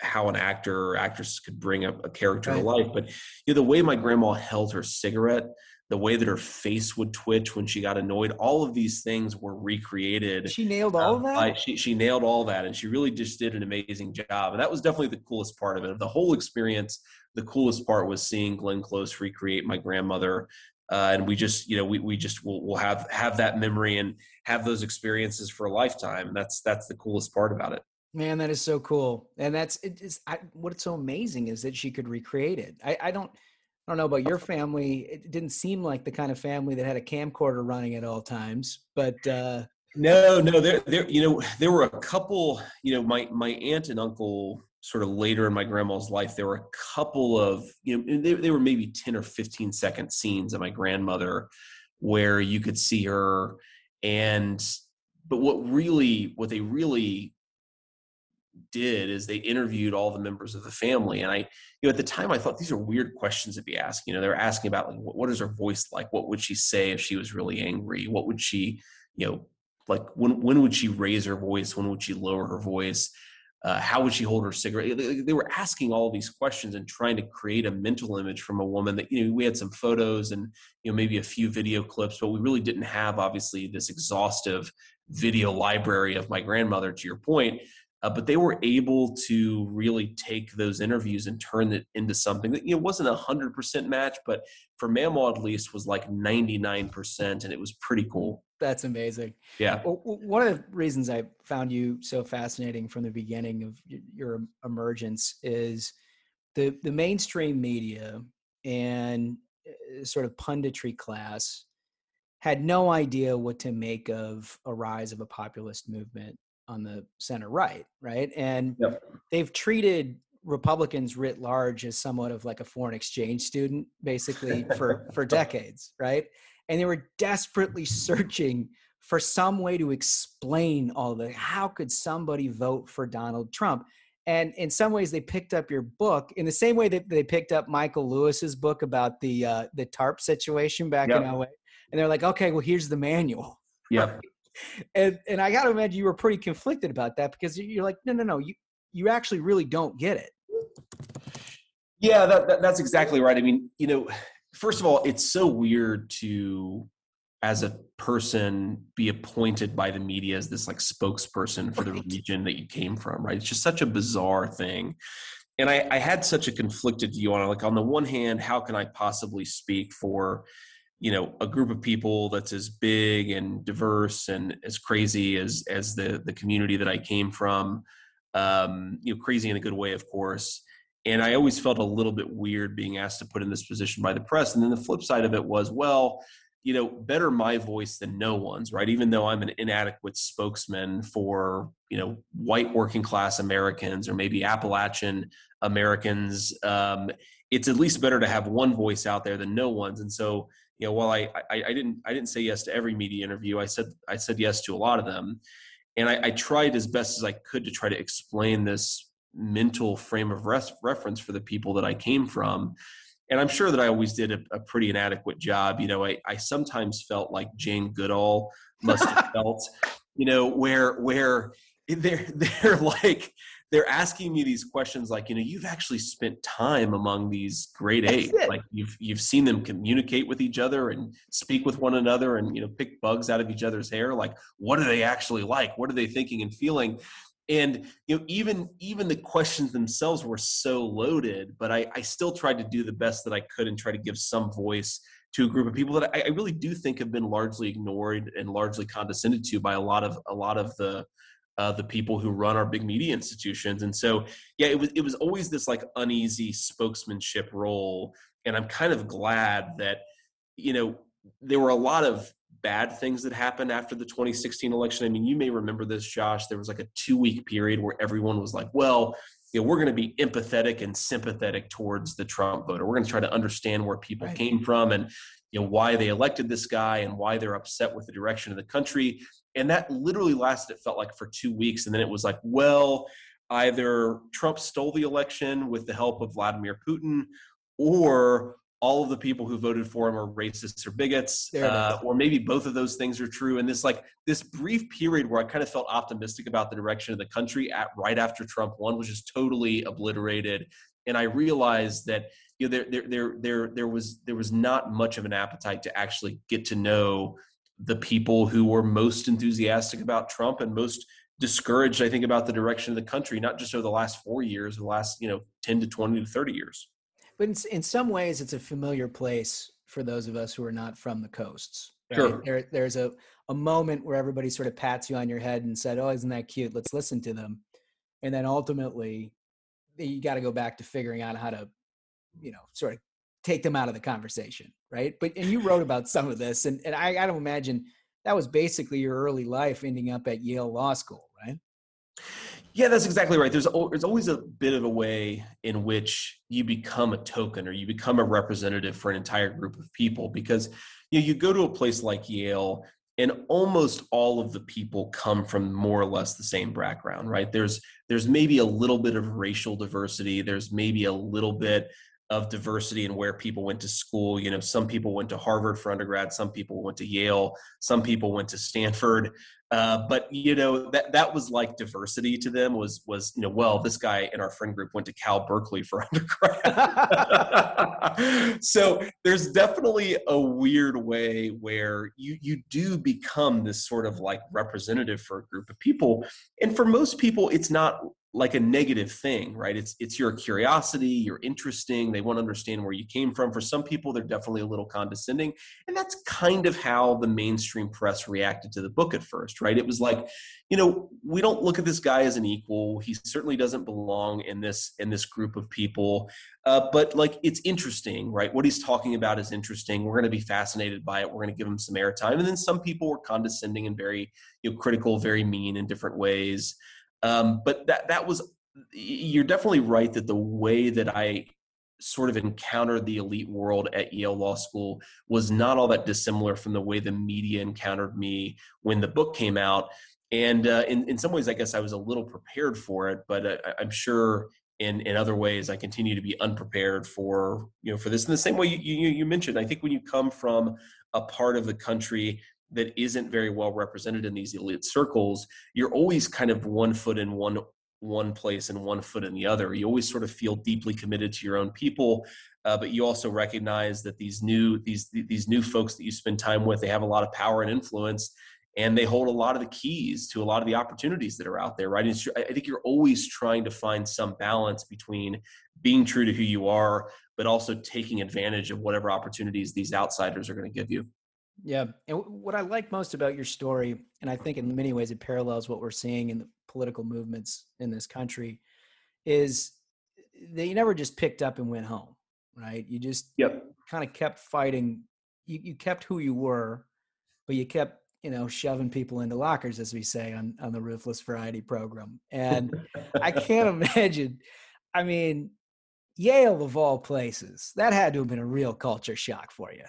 how an actor or actress could bring a, a character Right. to life. But you know, the way my grandma held her cigarette the way that her face would twitch when she got annoyed. All of these things were recreated. She nailed all um, of that. by- she she nailed all that, and she really just did an amazing job. And that was definitely the coolest part of it. The whole experience. The coolest part was seeing Glenn Close recreate my grandmother. Uh, and we just, you know, we, we just will will have have that memory and have those experiences for a lifetime. And that's that's the coolest part about it. Man, that is so cool, and that's it is I, what's so amazing is that she could recreate it. I, I don't, I don't know about your family. It didn't seem like the kind of family that had a camcorder running at all times, but uh, No, no, there, there, you know, there were a couple, you know, my, my aunt and uncle sort of later in my grandma's life, there were a couple of, you know, they, they were maybe 10 or 15 second scenes of my grandmother where you could see her and, but what really, what they really did is they interviewed all the members of the family. And i you know at the time i thought these are weird questions to be asked you know they were asking about like what, what is her voice like? What would she say if she was really angry? What would she you know like when when would she raise her voice? When would she lower her voice? Uh, how would she hold her cigarette? They, they were asking all these questions and trying to create a mental image from a woman that you know we had some photos and you know maybe a few video clips but we really didn't have obviously this exhaustive video library of my grandmother to your point uh, but they were able to really take those interviews and turn it into something that you know wasn't a hundred percent match, but for Mamaw at least was like ninety nine percent, and it was pretty cool. that's amazing. Yeah, Well, one of the reasons I found you so fascinating from the beginning of your emergence is the the mainstream media and uh, sort of punditry class had no idea what to make of a rise of a populist movement on the center right, right? And they've treated Republicans writ large as somewhat of like a foreign exchange student, basically for <laughs> for decades, right? And they were desperately searching for some way to explain all it. How could somebody vote for Donald Trump? And in some ways, they picked up your book in the same way that they picked up Michael Lewis's book about the uh, the TARP situation back in LA. And they're like, okay, well, here's the manual. <laughs> Yep. And and I got to imagine you were pretty conflicted about that because you're like, no, no, no, you you actually really don't get it. Yeah, that, that, that's exactly right. I mean, you know, first of all, it's so weird to, as a person, be appointed by the media as this like spokesperson for the region that you came from, right? It's just such a bizarre thing. And I, I had such a conflicted view on it. Like, on the one hand, how can I possibly speak for, you know, a group of people that's as big and diverse and as crazy as as the the community that I came from? Um, you know, crazy in a good way, of course and I always felt a little bit weird being asked to put in this position by the press. And then the flip side of it was, well, you know, better my voice than no one's, right? Even though I'm an inadequate spokesman for, you know, white working class Americans or maybe Appalachian Americans, um, it's at least better to have one voice out there than no one's. And so, you know, while I, I, I didn't I didn't say yes to every media interview, I said I said yes to a lot of them, and I, I tried as best as I could to try to explain this mental frame of res- reference for the people that I came from. And I'm sure that I always did a, a pretty inadequate job. You know, I, I sometimes felt like Jane Goodall must have <laughs> felt, you know, where where <laughs> they're they're like they're asking me these questions like, you know, you've actually spent time among these great apes. Like you've you've seen them communicate with each other and speak with one another and you know pick bugs out of each other's hair. Like, what are they actually like? What are they thinking and feeling? and you know even even the questions themselves were so loaded but I, I still tried to do the best that i could and try to give some voice to a group of people that I, I really do think have been largely ignored and largely condescended to by a lot of a lot of the uh, the people who run our big media institutions and so yeah it was it was always this like uneasy spokesmanship role and i'm kind of glad that you know there were a lot of bad things that happened after the 2016 election. I mean, you may remember this, Josh. There was like a two week period where everyone was like, well, you know, we're going to be empathetic and sympathetic towards the Trump voter. We're going to try to understand where people Right. came from and you know why they elected this guy and why they're upset with the direction of the country. And that literally lasted, it felt like, for two weeks. And then it was like, well, either Trump stole the election with the help of Vladimir Putin, or all of the people who voted for him are racists or bigots, uh, or maybe both of those things are true. And this like this brief period where I kind of felt optimistic about the direction of the country at right after Trump won was just totally obliterated. And I realized that you know there there there there there was there was not much of an appetite to actually get to know the people who were most enthusiastic about Trump and most discouraged, I think, about the direction of the country, not just over the last four years, the last you know ten to twenty to thirty years. But in, in some ways, it's a familiar place for those of us who are not from the coasts. right? Sure. There, there's a, a moment where everybody sort of pats you on your head and said, "Oh, isn't that cute? Let's listen to them." And then ultimately, you got to go back to figuring out how to, you know, sort of take them out of the conversation, right? But and you wrote about some of this, and and I, don't imagine that was basically your early life ending up at Yale Law School, right? Yeah, that's exactly right. There's there's always a bit of a way in which you become a token or you become a representative for an entire group of people because you know you go to a place like Yale and almost all of the people come from more or less the same background, right? There's there's maybe a little bit of racial diversity, there's maybe a little bit of diversity and where people went to school. You know, some people went to Harvard for undergrad, some people went to Yale, some people went to Stanford. Uh, but you know that that was like diversity to them was was you know well this guy in our friend group went to Cal Berkeley for <laughs> undergrad. so there's definitely a weird way where you you do become this sort of like representative for a group of people, and for most people it's not like a negative thing right? It's it's your curiosity you're interesting they want to understand where you came from. For some people they're definitely a little condescending. And that's kind of how the mainstream press reacted to the book at first right? It was like you know we don't look at this guy as an equal. He certainly doesn't belong in this in this group of people. Uh, but like it's interesting right? What he's talking about is interesting. We're going to be fascinated by it. We're going to give him some airtime. And then some people were condescending and very you know critical very mean in different ways. Um, but that that was you're definitely right that the way that I sort of encountered the elite world at Yale Law School was not all that dissimilar from the way the media encountered me when the book came out. And uh, in in some ways, I guess I was a little prepared for it, but uh, I'm sure in in other ways I continue to be unprepared for you know for this. In the same way you you, you mentioned, I think when you come from a part of the country that isn't very well represented in these elite circles, you're always kind of one foot in one one place and one foot in the other. You always sort of feel deeply committed to your own people, uh, but you also recognize that these new these these new folks that you spend time with, they have a lot of power and influence, and they hold a lot of the keys to a lot of the opportunities that are out there. Right? I think you're always trying to find some balance between being true to who you are, but also taking advantage of whatever opportunities these outsiders are going to give you. Yeah. And what I like most about your story, and I think in many ways it parallels what we're seeing in political movements in this country, is they never just picked up and went home, right? You just yep. kind of kept fighting. You, you kept who you were, but you kept, you know, shoving people into lockers, as we say on, on the Ruthless Variety program. And I can't <laughs> imagine, I mean, Yale of all places, that had to have been a real culture shock for you.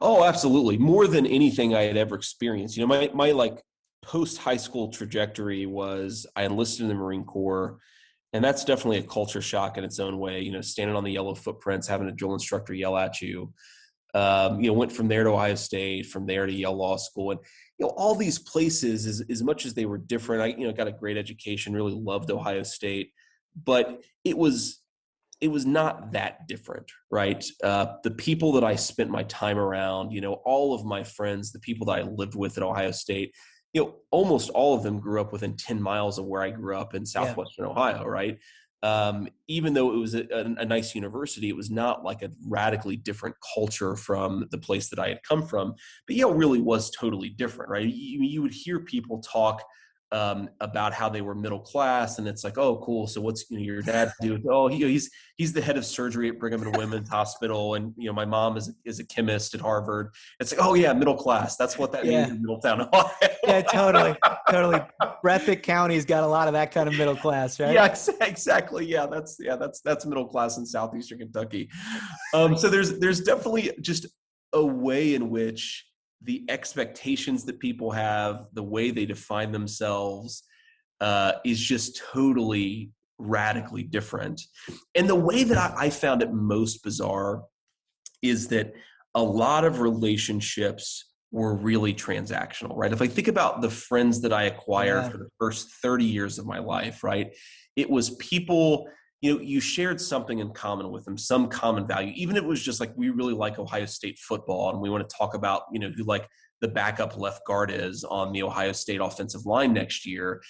Oh, absolutely. More than anything I had ever experienced. You know, my my like post high school trajectory was I enlisted in the Marine Corps, and that's definitely a culture shock in its own way. You know, standing on the yellow footprints, having a drill instructor yell at you. Um, you know, went from there to Ohio State, from there to Yale Law School, and you know, all these places, as as much as they were different, I you know got a great education, really loved Ohio State, but it was it was not that different, right? Uh, the people that I spent my time around, you know, all of my friends, the people that I lived with at Ohio State, you know, almost all of them grew up within 10 miles of where I grew up in southwestern yeah. Ohio, right? Um, even though it was a, a, a, nice university, it was not like a radically different culture from the place that I had come from. But Yale really was totally different, right? You, you would hear people talk um, about how they were middle class, and it's like, oh, cool. So what's you know, your dad do? Oh, he, he's he's the head of surgery at Brigham and Women's Hospital, and you know my mom is is a chemist at Harvard. It's like, oh yeah, middle class. That's what that Yeah. means in Middletown, Ohio. <laughs> Yeah, totally, totally. Breathitt County's got a lot of that kind of middle class, right? Yeah, exactly. Yeah, that's yeah, that's that's middle class in southeastern Kentucky. Um, so there's there's definitely just a way in which the expectations that people have, the way they define themselves, uh, is just totally radically different. And the way that I, I found it most bizarre is that a lot of relationships were really transactional, right? If I think about the friends that I acquired Yeah. for the first 30 years of my life, right? It was people, you know, you shared something in common with them, some common value, even if it was just like we really like Ohio State football and we want to talk about, you know, who like the backup left guard is on the Ohio State offensive line next year.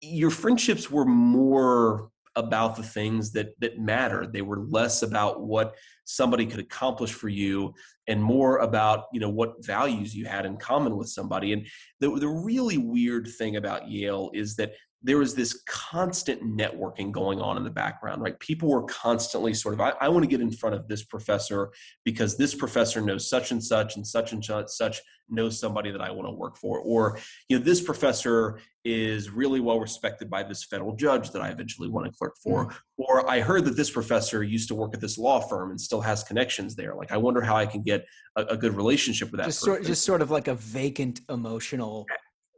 Your friendships were more about the things that that mattered. They were less about what somebody could accomplish for you and more about you know what values you had in common with somebody and the, the really weird thing about yale is that there was this constant networking going on in the background right? People were constantly sort of i, I want to get in front of this professor because this professor knows such and such and such and such, such knows somebody that i want to work for or you know this professor is really well respected by this federal judge that i eventually want to clerk for mm. or i heard that this professor used to work at this law firm and still has connections there. Like i wonder how i can get a, a good relationship with that just person. sort, just sort of like a vacant emotional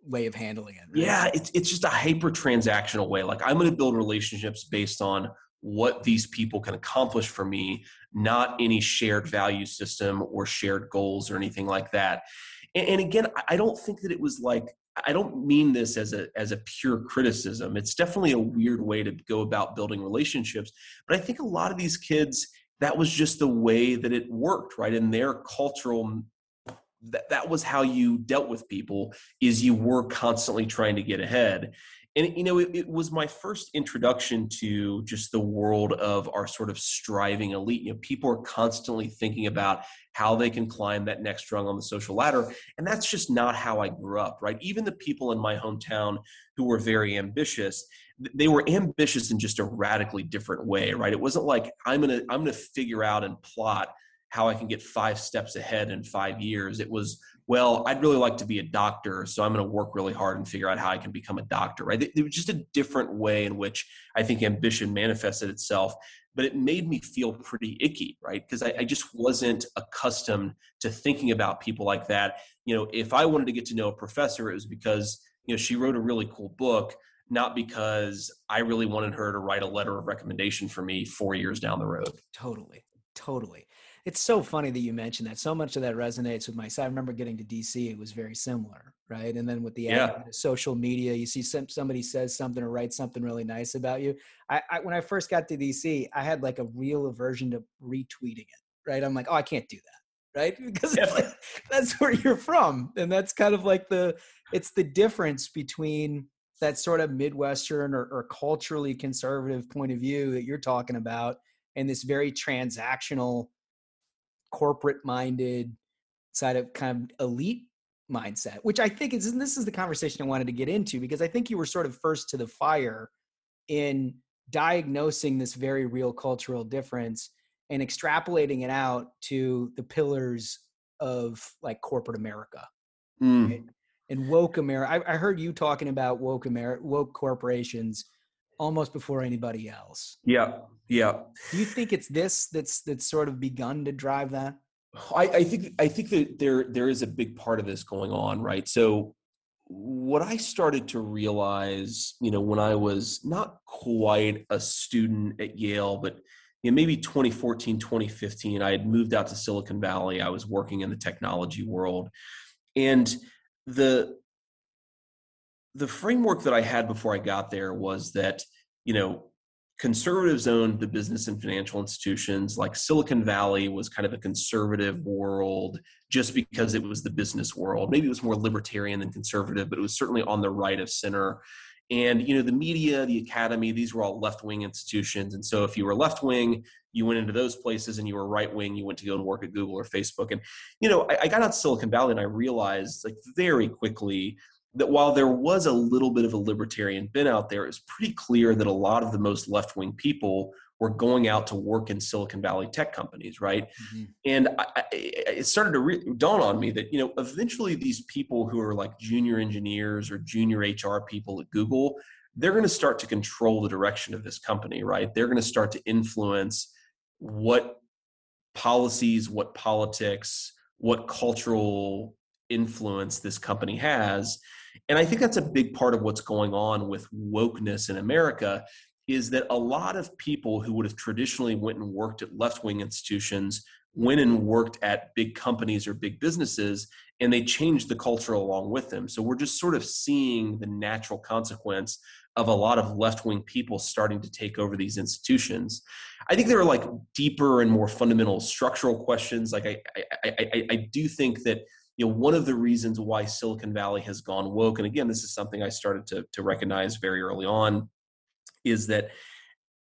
way of handling it. Yeah, it's it's just a hyper transactional way. Like I'm going to build relationships based on what these people can accomplish for me, not any shared value system or shared goals or anything like that. And, and again, I- I don't think that it was like I don't mean this as a as a pure criticism. It's definitely a weird way to go about building relationships, but I think a lot of these kids that was just the way that it worked, right? In their cultural that, that was how you dealt with people is you were constantly trying to get ahead. And you know it, it, was my first introduction to just the world of our sort of striving elite. You know people are constantly thinking about how they can climb that next rung on the social ladder and that's just not how i grew up right? Even the people in my hometown who were very ambitious they were ambitious in just a radically different way right? It wasn't like i'm gonna i'm gonna figure out and plot how I can get five steps ahead in five years. It was, well, I'd really like to be a doctor, so I'm going to work really hard and figure out how I can become a doctor, right? It, was just a different way in which I think ambition manifested itself, but it made me feel pretty icky, right? Because I, I just wasn't accustomed to thinking about people like that. You know, if I wanted to get to know a professor, it was because, you know, she wrote a really cool book not because I really wanted her to write a letter of recommendation for me four years down the road. Totally. Totally. It's so funny that you mentioned that. So much of that resonates with my side. I remember getting to DC, it was very similar, right? And then with the Yeah. social media, you see some, somebody says something or writes something really nice about you. I, I when I first got to DC, I had like a real aversion to retweeting it, right? I'm like, oh, I can't do that, right? <laughs> Because it's like, that's where you're from, and that's kind of like the it's the difference between that sort of midwestern or, or culturally conservative point of view that you're talking about and this very transactional corporate minded side of kind of elite mindset which i think is and this is the conversation i wanted to get into because i think you were sort of first to the fire in diagnosing this very real cultural difference and extrapolating it out to the pillars of like corporate america Mm. right? and woke america I, I heard you talking about woke america woke corporations almost before anybody else Yeah, yeah. do you think it's this that's that's sort of begun to drive that I, I think I think that there there is a big part of this going on, right? So what I started to realize, you know, when I was not quite a student at Yale, but you know, maybe 2014, 2015, I had moved out to Silicon Valley. I was working in the technology world. And the the framework that I had before I got there was that, you know, conservatives owned the business and financial institutions like silicon valley was kind of a conservative world just because it was the business world. Maybe it was more libertarian than conservative but it was certainly on the right of center. And you know the media the academy these were all left-wing institutions. And so if you were left-wing you went into those places and you were right-wing you went to go and work at google or facebook. And you know i, I got out to silicon valley and i realized like very quickly that while there was a little bit of a libertarian bent out there, it was pretty clear that a lot of the most left wing people were going out to work in Silicon Valley tech companies, right? Mm-hmm. And I, I, it started to re- dawn on me that you know eventually these people who are like junior engineers or junior HR people at Google, they're going to start to control the direction of this company, right? They're going to start to influence what policies, what politics, what cultural influence this company has. And I think that's a big part of what's going on with wokeness in America is that a lot of people who would have traditionally went and worked at left-wing institutions went and worked at big companies or big businesses and they changed the culture along with them. So we're just sort of seeing the natural consequence of a lot of left-wing people starting to take over these institutions. I think there are like deeper and more fundamental structural questions. Like I, I, I, I do think that you know one of the reasons why Silicon Valley has gone woke, and again, this is something I started to to recognize very early on, is that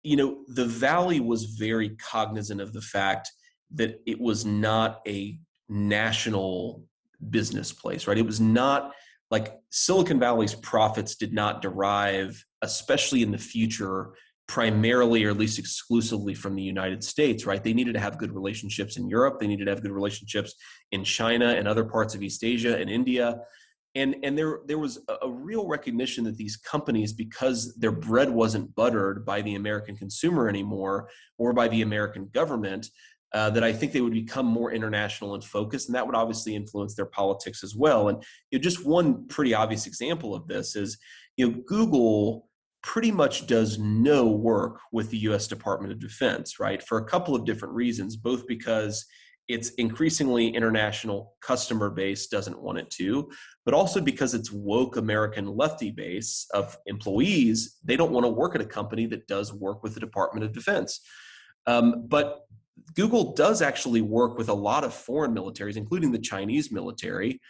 you know the Valley was very cognizant of the fact that it was not a national business place, right? It was not like Silicon Valley's profits did not derive, especially in the future, primarily or at least exclusively from the United States, right? They needed to have good relationships in Europe. They needed to have good relationships in China and other parts of East Asia and India. And, and there, there was a, real recognition that these companies, because their bread wasn't buttered by the American consumer anymore or by the American government, uh, that I think they would become more international and focused, and that would obviously influence their politics as well. And you know, just one pretty obvious example of this is, you know, Google pretty much does no work with the U.S. Department of Defense, right? For a couple of different reasons, both because its increasingly international customer base doesn't want it to, but also because its woke American lefty base of employees, they don't want to work at a company that does work with the Department of Defense. Um, but Google does actually work with a lot of foreign militaries, including the Chinese military,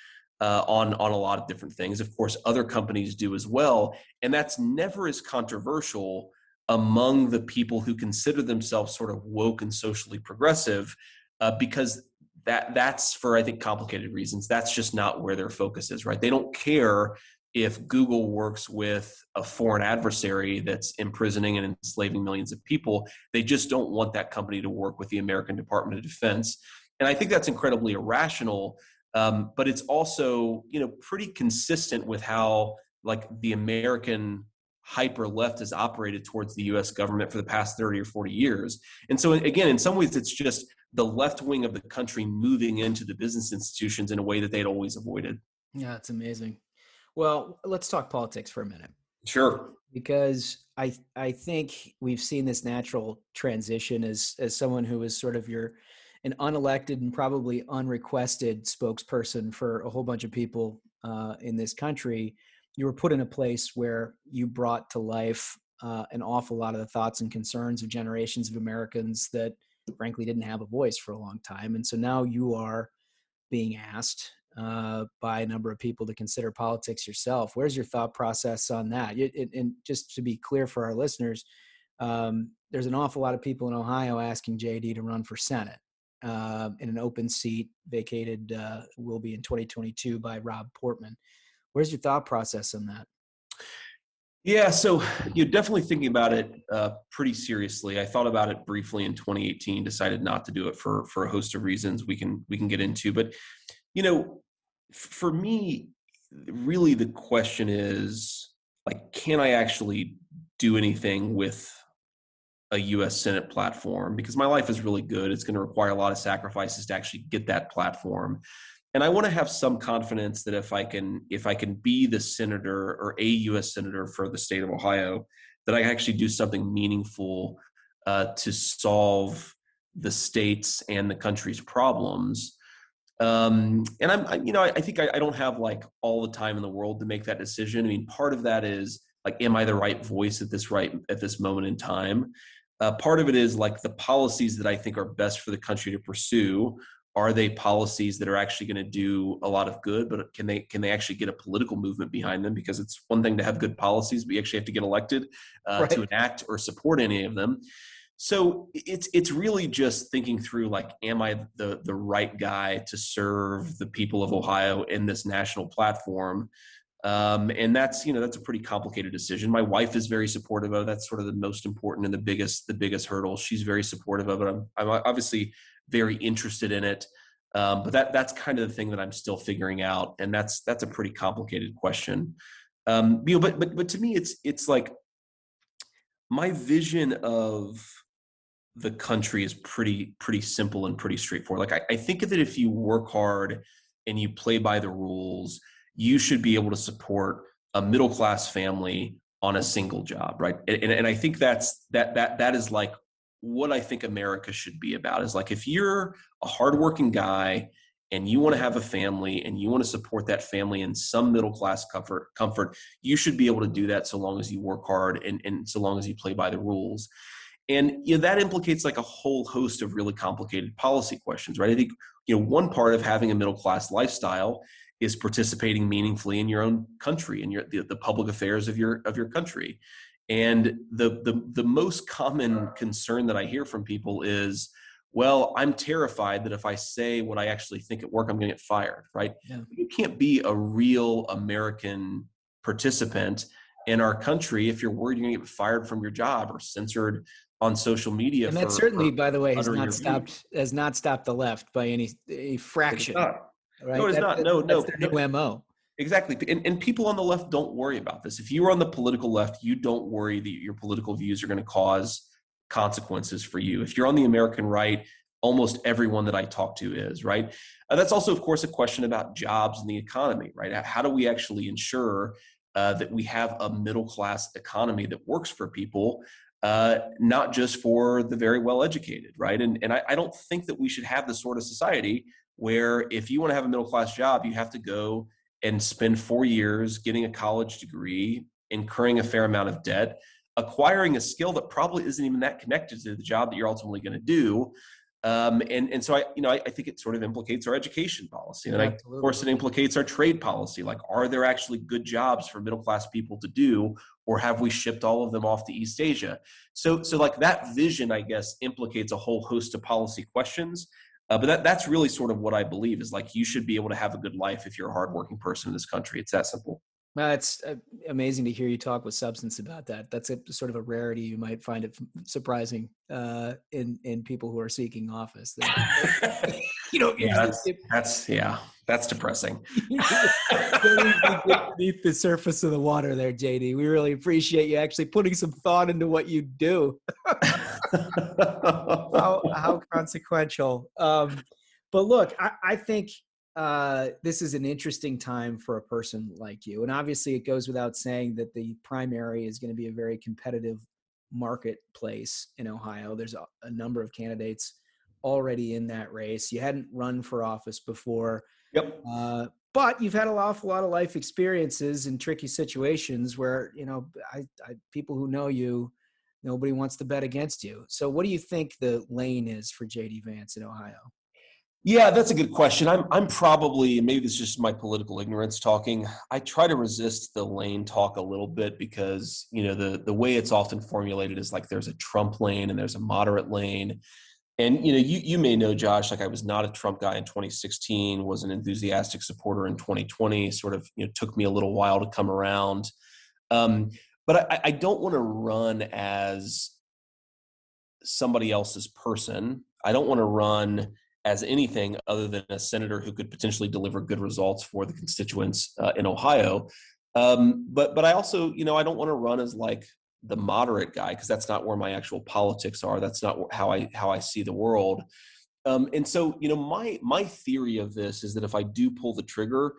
uh, on on a lot of different things. Of course, other companies do as well, and that's never as controversial among the people who consider themselves sort of woke and socially progressive, uh, because that that's for I think complicated reasons. That's just not where their focus is. Right? They don't care if Google works with a foreign adversary that's imprisoning and enslaving millions of people, they just don't want that company to work with the American Department of Defense. And I think that's incredibly irrational, um, but it's also you know pretty consistent with how like the American hyper left has operated towards the US government for the past 30 or 40 years. And so again, in some ways it's just the left wing of the country moving into the business institutions in a way that they'd always avoided. Yeah, it's amazing. Well, let's talk politics for a minute. Sure. Because I I think we've seen this natural transition as as someone who is sort of your an unelected and probably unrequested spokesperson for a whole bunch of people uh, in this country. You were put in a place where you brought to life uh, an awful lot of the thoughts and concerns of generations of Americans that frankly didn't have a voice for a long time. And so now you are being asked uh, by a number of people to consider politics yourself. Where's your thought process on that? It, it, and just to be clear for our listeners, um, there's an awful lot of people in Ohio asking JD to run for Senate uh, in an open seat vacated uh, will be in 2022 by Rob Portman. Where's your thought process on that? Yeah, so you're definitely thinking about it uh, pretty seriously. I thought about it briefly in 2018, decided not to do it for for a host of reasons we can we can get into. But you know, for me, really the question is like, can I actually do anything with a US Senate platform? Because my life is really good. It's going to require a lot of sacrifices to actually get that platform. And I want to have some confidence that if I can if I can be the senator or a US senator for the state of Ohio, that I actually do something meaningful uh, to solve the state's and the country's problems um, and I'm, I, you know, I, I think I, I, don't have like all the time in the world to make that decision. I mean, part of that is like, am I the right voice at this right at this moment in time? Uh, part of it is like the policies that I think are best for the country to pursue. Are they policies that are actually going to do a lot of good, but can they can they actually get a political movement behind them? Because it's one thing to have good policies, but you actually have to get elected uh, right. to enact or support any of them so it's it's really just thinking through like am i the the right guy to serve the people of ohio in this national platform um, and that's you know that's a pretty complicated decision. My wife is very supportive of that's sort of the most important and the biggest the biggest hurdle. She's very supportive of it. I'm, I'm obviously very interested in it. Um, but that that's kind of the thing that i'm still figuring out and that's that's a pretty complicated question. Um, you know but but but to me it's it's like my vision of the country is pretty pretty simple and pretty straightforward. Like I, I think that if you work hard and you play by the rules, you should be able to support a middle class family on a single job, right? And, and, and I think that's that that that is like what I think America should be about. Is like if you're a hardworking guy and you want to have a family and you want to support that family in some middle class comfort comfort you should be able to do that so long as you work hard and, and so long as you play by the rules and you know that implicates like a whole host of really complicated policy questions right i think you know one part of having a middle class lifestyle is participating meaningfully in your own country and your the, the public affairs of your of your country and the, the the most common concern that i hear from people is well, I'm terrified that if I say what I actually think at work, I'm going to get fired, right? Yeah. You can't be a real American participant in our country if you're worried you're going to get fired from your job or censored on social media. And that certainly, by the way, has not stopped has not stopped the left by any a fraction. Right? No, it's that, not. No, no, no. New mo. Exactly. And, and people on the left don't worry about this. If you are on the political left, you don't worry that your political views are going to cause consequences for you. If you're on the American right, almost everyone that I talk to is, right? Uh, that's also, of course, a question about jobs and the economy, right? How do we actually ensure uh, that we have a middle class economy that works for people, uh, not just for the very well educated, right? And, and I, I don't think that we should have this sort of society where if you want to have a middle class job, you have to go and spend four years getting a college degree, incurring a fair amount of debt acquiring a skill that probably isn't even that connected to the job that you're ultimately going to do. Um, and and so I you know I, I, think it sort of implicates our education policy, and I, of course it implicates our trade policy. Like, are there actually good jobs for middle class people to do, or have we shipped all of them off to East Asia? So so like that vision, I guess, implicates a whole host of policy questions. Uh, but that, that's really sort of what I believe is like you should be able to have a good life if you're a hardworking person in this country. It's that simple. Well, it's uh, amazing to hear you talk with substance about that. That's a sort of a rarity. You might find it surprising uh, in in people who are seeking office. <laughs> you know, yeah, that's, that's, yeah, that's depressing. <laughs> beneath the surface of the water, there, JD. We really appreciate you actually putting some thought into what you do. <laughs> how, <laughs> how consequential. Um, but look, I, I think uh, this is an interesting time for a person like you. And obviously, it goes without saying that the primary is going to be a very competitive marketplace in Ohio. There's a, a, number of candidates already in that race. You hadn't run for office before. Yep. Uh, but you've had an awful lot of life experiences in tricky situations where, you know, I, I, people who know you, nobody wants to bet against you. So, what do you think the lane is for JD Vance in Ohio? Yeah, that's a good question. I'm I'm probably maybe it's just my political ignorance talking. I try to resist the lane talk a little bit because you know the the way it's often formulated is like there's a Trump lane and there's a moderate lane. And you know, you you may know Josh, like I was not a Trump guy in 2016, was an enthusiastic supporter in 2020. Sort of, you know, took me a little while to come around. Um, but I, I don't want to run as somebody else's person. I don't want to run as anything other than a senator who could potentially deliver good results for the constituents uh, in Ohio. Um, but but I also you know I don't want to run as like the moderate guy because that's not where my actual politics are. That's not how I how I see the world. Um, and so you know my my theory of this is that if I do pull the trigger,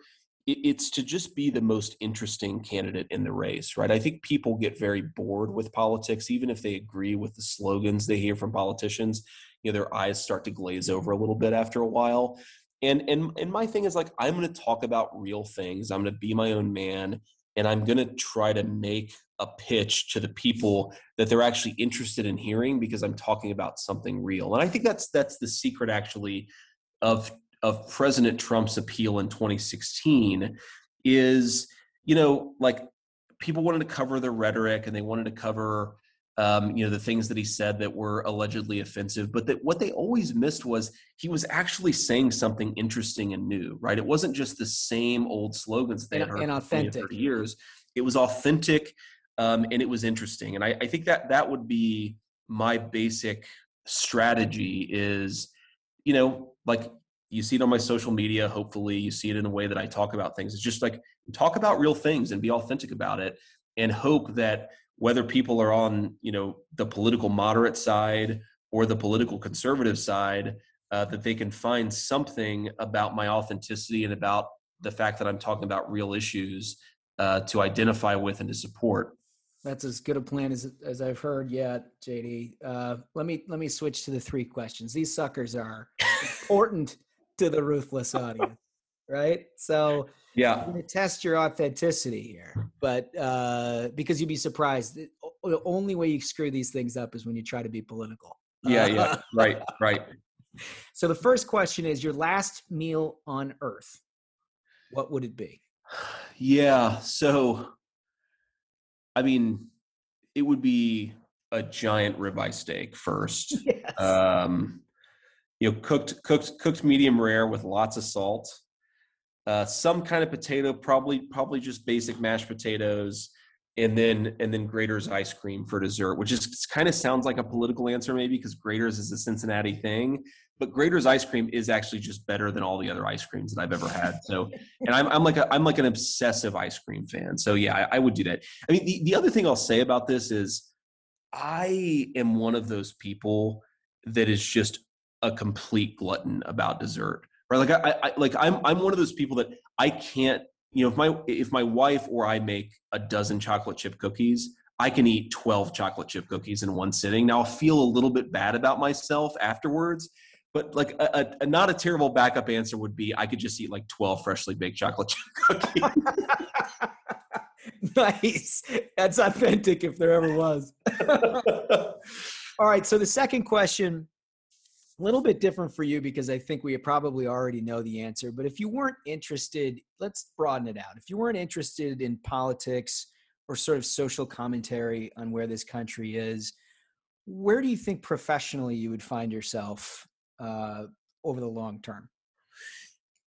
it's to just be the most interesting candidate in the race, right? I think people get very bored with politics, even if they agree with the slogans they hear from politicians you know their eyes start to glaze over a little bit after a while and and and my thing is like i'm going to talk about real things i'm going to be my own man and i'm going to try to make a pitch to the people that they're actually interested in hearing because i'm talking about something real and i think that's that's the secret actually of of president trump's appeal in 2016 is you know like people wanted to cover the rhetoric and they wanted to cover um, you know the things that he said that were allegedly offensive but that what they always missed was he was actually saying something interesting and new right? It wasn't just the same old slogans that they and, had heard and authentic. for years. It was authentic um, and it was interesting. And I, I think that that would be my basic strategy is you know like you see it on my social media hopefully you see it in a way that i talk about things it's just like talk about real things and be authentic about it and hope that whether people are on you know the political moderate side or the political conservative side uh, that they can find something about my authenticity and about the fact that i'm talking about real issues uh, to identify with and to support That's as good a plan as as I've heard yet, JD. Uh, let me let me switch to the three questions. These suckers are <laughs> important to the ruthless audience, right? So Yeah. I'm going to test your authenticity here, but uh, because you'd be surprised, the only way you screw these things up is when you try to be political. Yeah, yeah. Right, right. <laughs> So the first question is your last meal on Earth. What would it be? <sighs> Yeah. So, I mean, it would be a giant ribeye steak first. <laughs> Um, you know, cooked, cooked, cooked medium rare with lots of salt. Uh, some kind of potato, probably, probably just basic mashed potatoes, and then and then Graeter's ice cream for dessert, which is kind of sounds like a political answer maybe because Graeter's is a Cincinnati thing, but Graeter's ice cream is actually just better than all the other ice creams that I've ever had. So, <laughs> and I'm I'm like a, I'm like an obsessive ice cream fan. So yeah, I, I would do that. I mean, the, the other thing I'll say about this is, I am one of those people that is just a complete glutton about dessert. Right? Like I, I like I'm I'm one of those people that I can't you know if my if my wife or I make a dozen chocolate chip cookies, I can eat 12 chocolate chip cookies in one sitting. Now I'll feel a little bit bad about myself afterwards, but like a, a, a not a terrible backup answer would be I could just eat like 12 freshly baked chocolate chip <laughs> cookies. nice. That's authentic if there ever was. <laughs> All right. So the second question, a little bit different for you because I think we probably already know the answer. But if you weren't interested, let's broaden it out. If you weren't interested in politics or sort of social commentary on where this country is, where do you think professionally you would find yourself uh, over the long term?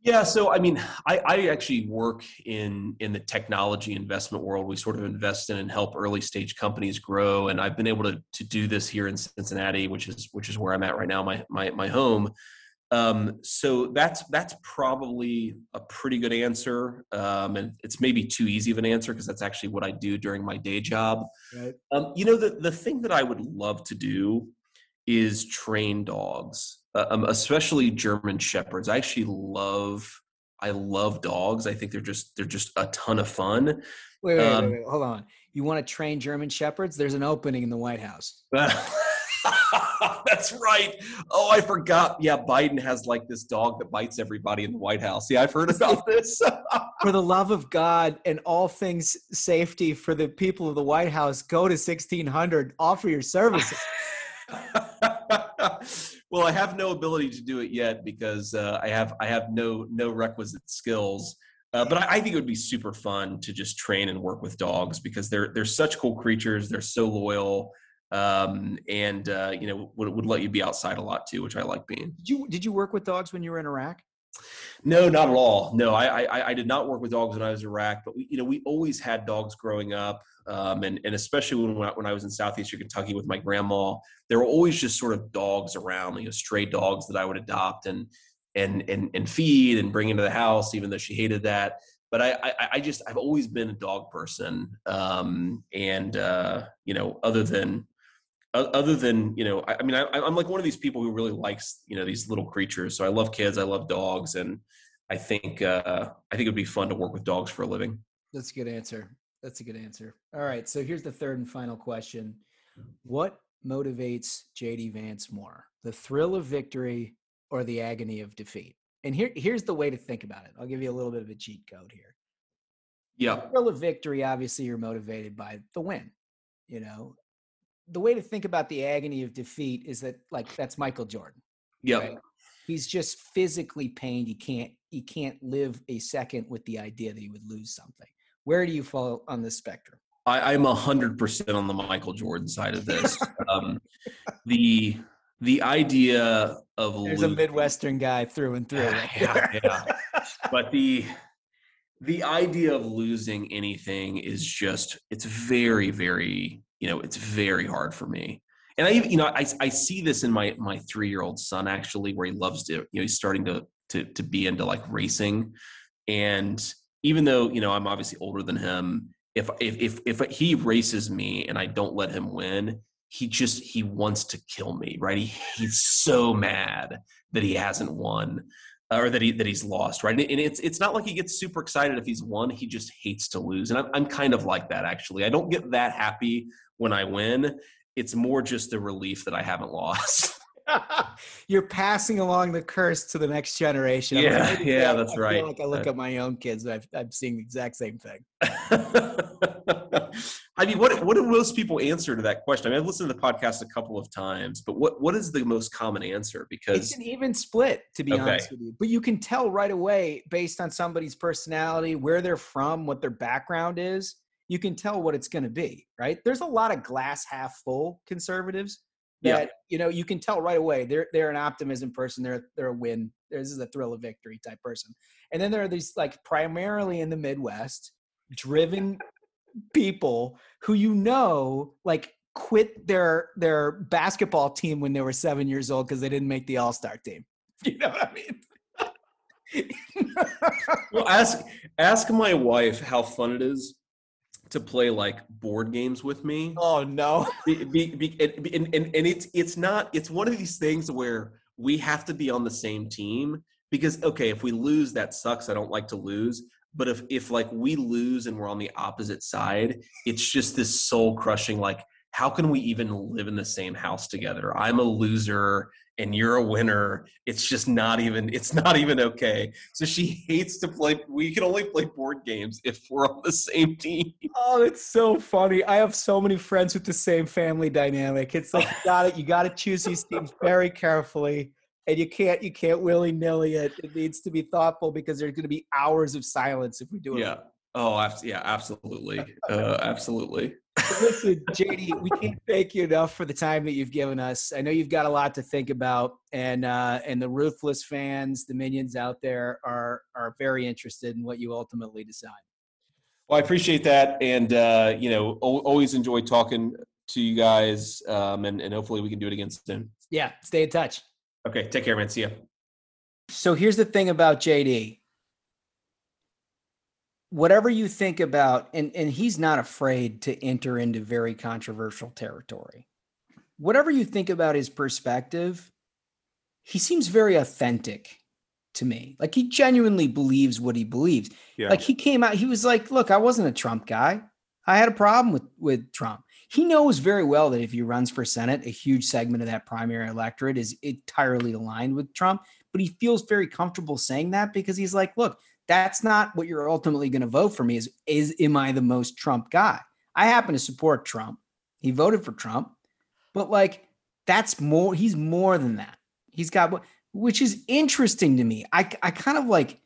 Yeah, so I mean, I, I actually work in in the technology investment world. We sort of invest in and help early stage companies grow, and I've been able to to do this here in Cincinnati, which is which is where I'm at right now, my my my home. Um, so that's that's probably a pretty good answer, um, and it's maybe too easy of an answer because that's actually what I do during my day job. Right. Um, you know, the the thing that I would love to do is train dogs, uh, um, especially German shepherds. I actually love I love dogs. I think they're just they're just a ton of fun. Wait, wait, Um, wait, wait, hold on. You want to train German shepherds? There's an opening in the White House. <laughs> That's right. Oh, I forgot. Yeah, Biden has like this dog that bites everybody in the White House. Yeah, I've heard about <laughs> this. <laughs> for the love of God and all things safety for the people of the White House, go to 1600, offer your services. <laughs> well, I have no ability to do it yet because uh, I have I have no no requisite skills. Uh, but I, I think it would be super fun to just train and work with dogs because they're they're such cool creatures. They're so loyal, um, and uh, you know would, would let you be outside a lot too, which I like being. Did you did you work with dogs when you were in Iraq? No, not at all. No, I, I I did not work with dogs when I was in Iraq, but we, you know, we always had dogs growing up, um, and and especially when when I was in southeastern Kentucky with my grandma, there were always just sort of dogs around, you know, stray dogs that I would adopt and and and and feed and bring into the house, even though she hated that. But I I, I just I've always been a dog person, um, and uh, you know, other than other than you know I, I mean I, i'm like one of these people who really likes you know these little creatures so i love kids i love dogs and i think uh i think it'd be fun to work with dogs for a living That's a good answer. That's a good answer. All right. So here's the third and final question What motivates JD Vance more, the thrill of victory or the agony of defeat? And here, here's the way to think about it. I'll give you a little bit of a cheat code here. yeah The thrill of victory, obviously, you're motivated by the win. You know, the way to think about the agony of defeat is that, like, that's Michael Jordan. Yeah. right? He's just physically pained. He can't. He can't live a second with the idea that he would lose something. Where do you fall on the spectrum? I, I'm a hundred percent on the Michael Jordan side of this. <laughs> um, the the idea of There's a Midwestern guy through and through. <laughs> yeah, yeah. <laughs> but the the idea of losing anything is just it's very very you know it's very hard for me and i you know i, I see this in my my three year old son actually where he loves to you know he's starting to to to be into like racing and even though you know i'm obviously older than him if if if, if he races me and i don't let him win he just he wants to kill me right he, he's so mad that he hasn't won uh, or that he that he's lost, right? And, and it's it's not like he gets super excited if he's won. He just hates to lose, and I'm I'm kind of like that actually. I don't get that happy when I win. It's more just the relief that I haven't lost. <laughs> <laughs> You're passing along the curse to the next generation. Yeah, like, yeah, I that's feel right. Like I look at my own kids, and I've, I'm seeing the exact same thing. <laughs> I mean, what what do most people answer to that question? I mean, I've listened to the podcast a couple of times, but what what is the most common answer? Because It's an even split, to be Okay. honest with you. But you can tell right away based on somebody's personality, where they're from, what their background is. You can tell what it's going to be, right? There's a lot of glass half full conservatives Yeah. that you know you can tell right away. They're they're an optimism person. They're they're a win. This is a thrill of victory type person. And then there are these like primarily in the Midwest, driven people who you know like quit their their basketball team when they were seven years old because they didn't make the All Star team. <laughs> You know what I mean? well, ask ask my wife how fun it is to play like board games with me. Oh no! <laughs> Be, be, be, and, and, and and it's it's not it's one of these things where we have to be on the same team because okay, if we lose, that sucks. I don't like to lose. But if if like we lose and we're on the opposite side, it's just this soul crushing. Like, how can we even live in the same house together? I'm a loser and you're a winner. It's just not even. It's not even okay. So she hates to play. We can only play board games if we're on the same team. Oh, it's so funny. I have so many friends with the same family dynamic. It's like you got to you got to choose these teams very carefully, and you can't you can't willy nilly it. It needs to be thoughtful because there's going to be hours of silence if we do it. Yeah. Oh, yeah, absolutely, uh, absolutely. Listen, JD, we can't thank you enough for the time that you've given us. I know you've got a lot to think about, and uh, and the ruthless fans, the minions out there, are are very interested in what you ultimately decide. Well, I appreciate that, and uh, you know, al- always enjoy talking to you guys, um, and and hopefully we can do it again soon. Yeah, stay in touch. Okay, take care, man. See ya. So here's the thing about JD. Whatever you think about, and, and he's not afraid to enter into very controversial territory. Whatever you think about his perspective, he seems very authentic to me. Like he genuinely believes what he believes. Yeah. Like he came out, he was like, look, I wasn't a Trump guy. I had a problem with with Trump. He knows very well that if he runs for Senate, a huge segment of that primary electorate is entirely aligned with Trump. But he feels very comfortable saying that because he's like, look, that's not what you're ultimately going to vote for me. Is is am I the most Trump guy? I happen to support Trump. He voted for Trump, but like that's more. He's more than that. He's got which is interesting to me. I I kind of like.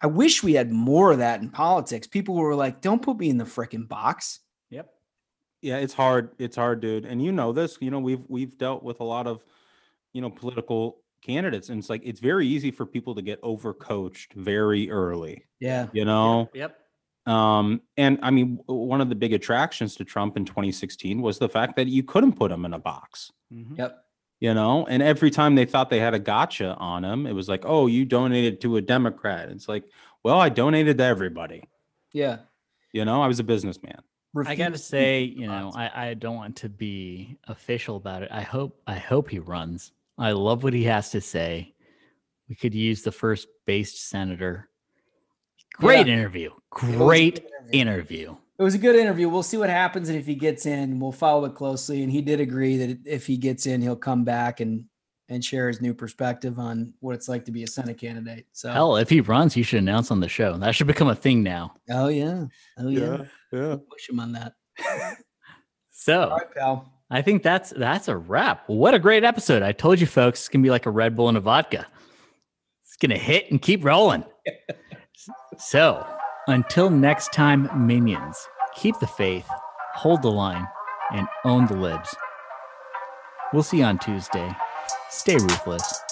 I wish we had more of that in politics. People were like, "Don't put me in the frickin' box." Yep. Yeah, it's hard. It's hard, dude. And you know this. You know we've we've dealt with a lot of, you know, political candidates, and it's like it's very easy for people to get overcoached very early. Yeah. You know. Yep. Um, and I mean, w- one of the big attractions to Trump in 2016 was the fact that you couldn't put him in a box. Yep. You know, and every time they thought they had a gotcha on him, it was like, "Oh, you donated to a Democrat." It's like, well, I donated to everybody. Yeah. You know, I was a businessman. I gotta say, you know, I, I don't want to be official about it. I hope I hope he runs. I love what he has to say. We could use the first based senator. Great Yeah. interview. was a good Great interview. It was a good interview. We'll see what happens, and if he gets in, we'll follow it closely. And he did agree that if he gets in, he'll come back and and share his new perspective on what it's like to be a Senate candidate. So, Hell, if he runs, he should announce on the show. That should become a thing now. oh yeah, oh yeah, yeah. push him on that. <laughs> So All right, pal. I think that's that's a wrap. What a great episode. I told you folks it's gonna be like a Red Bull and a vodka. It's gonna hit and keep rolling. <laughs> so until next time, minions, keep the faith, hold the line, and own the libs. We'll see you on Tuesday. Stay ruthless.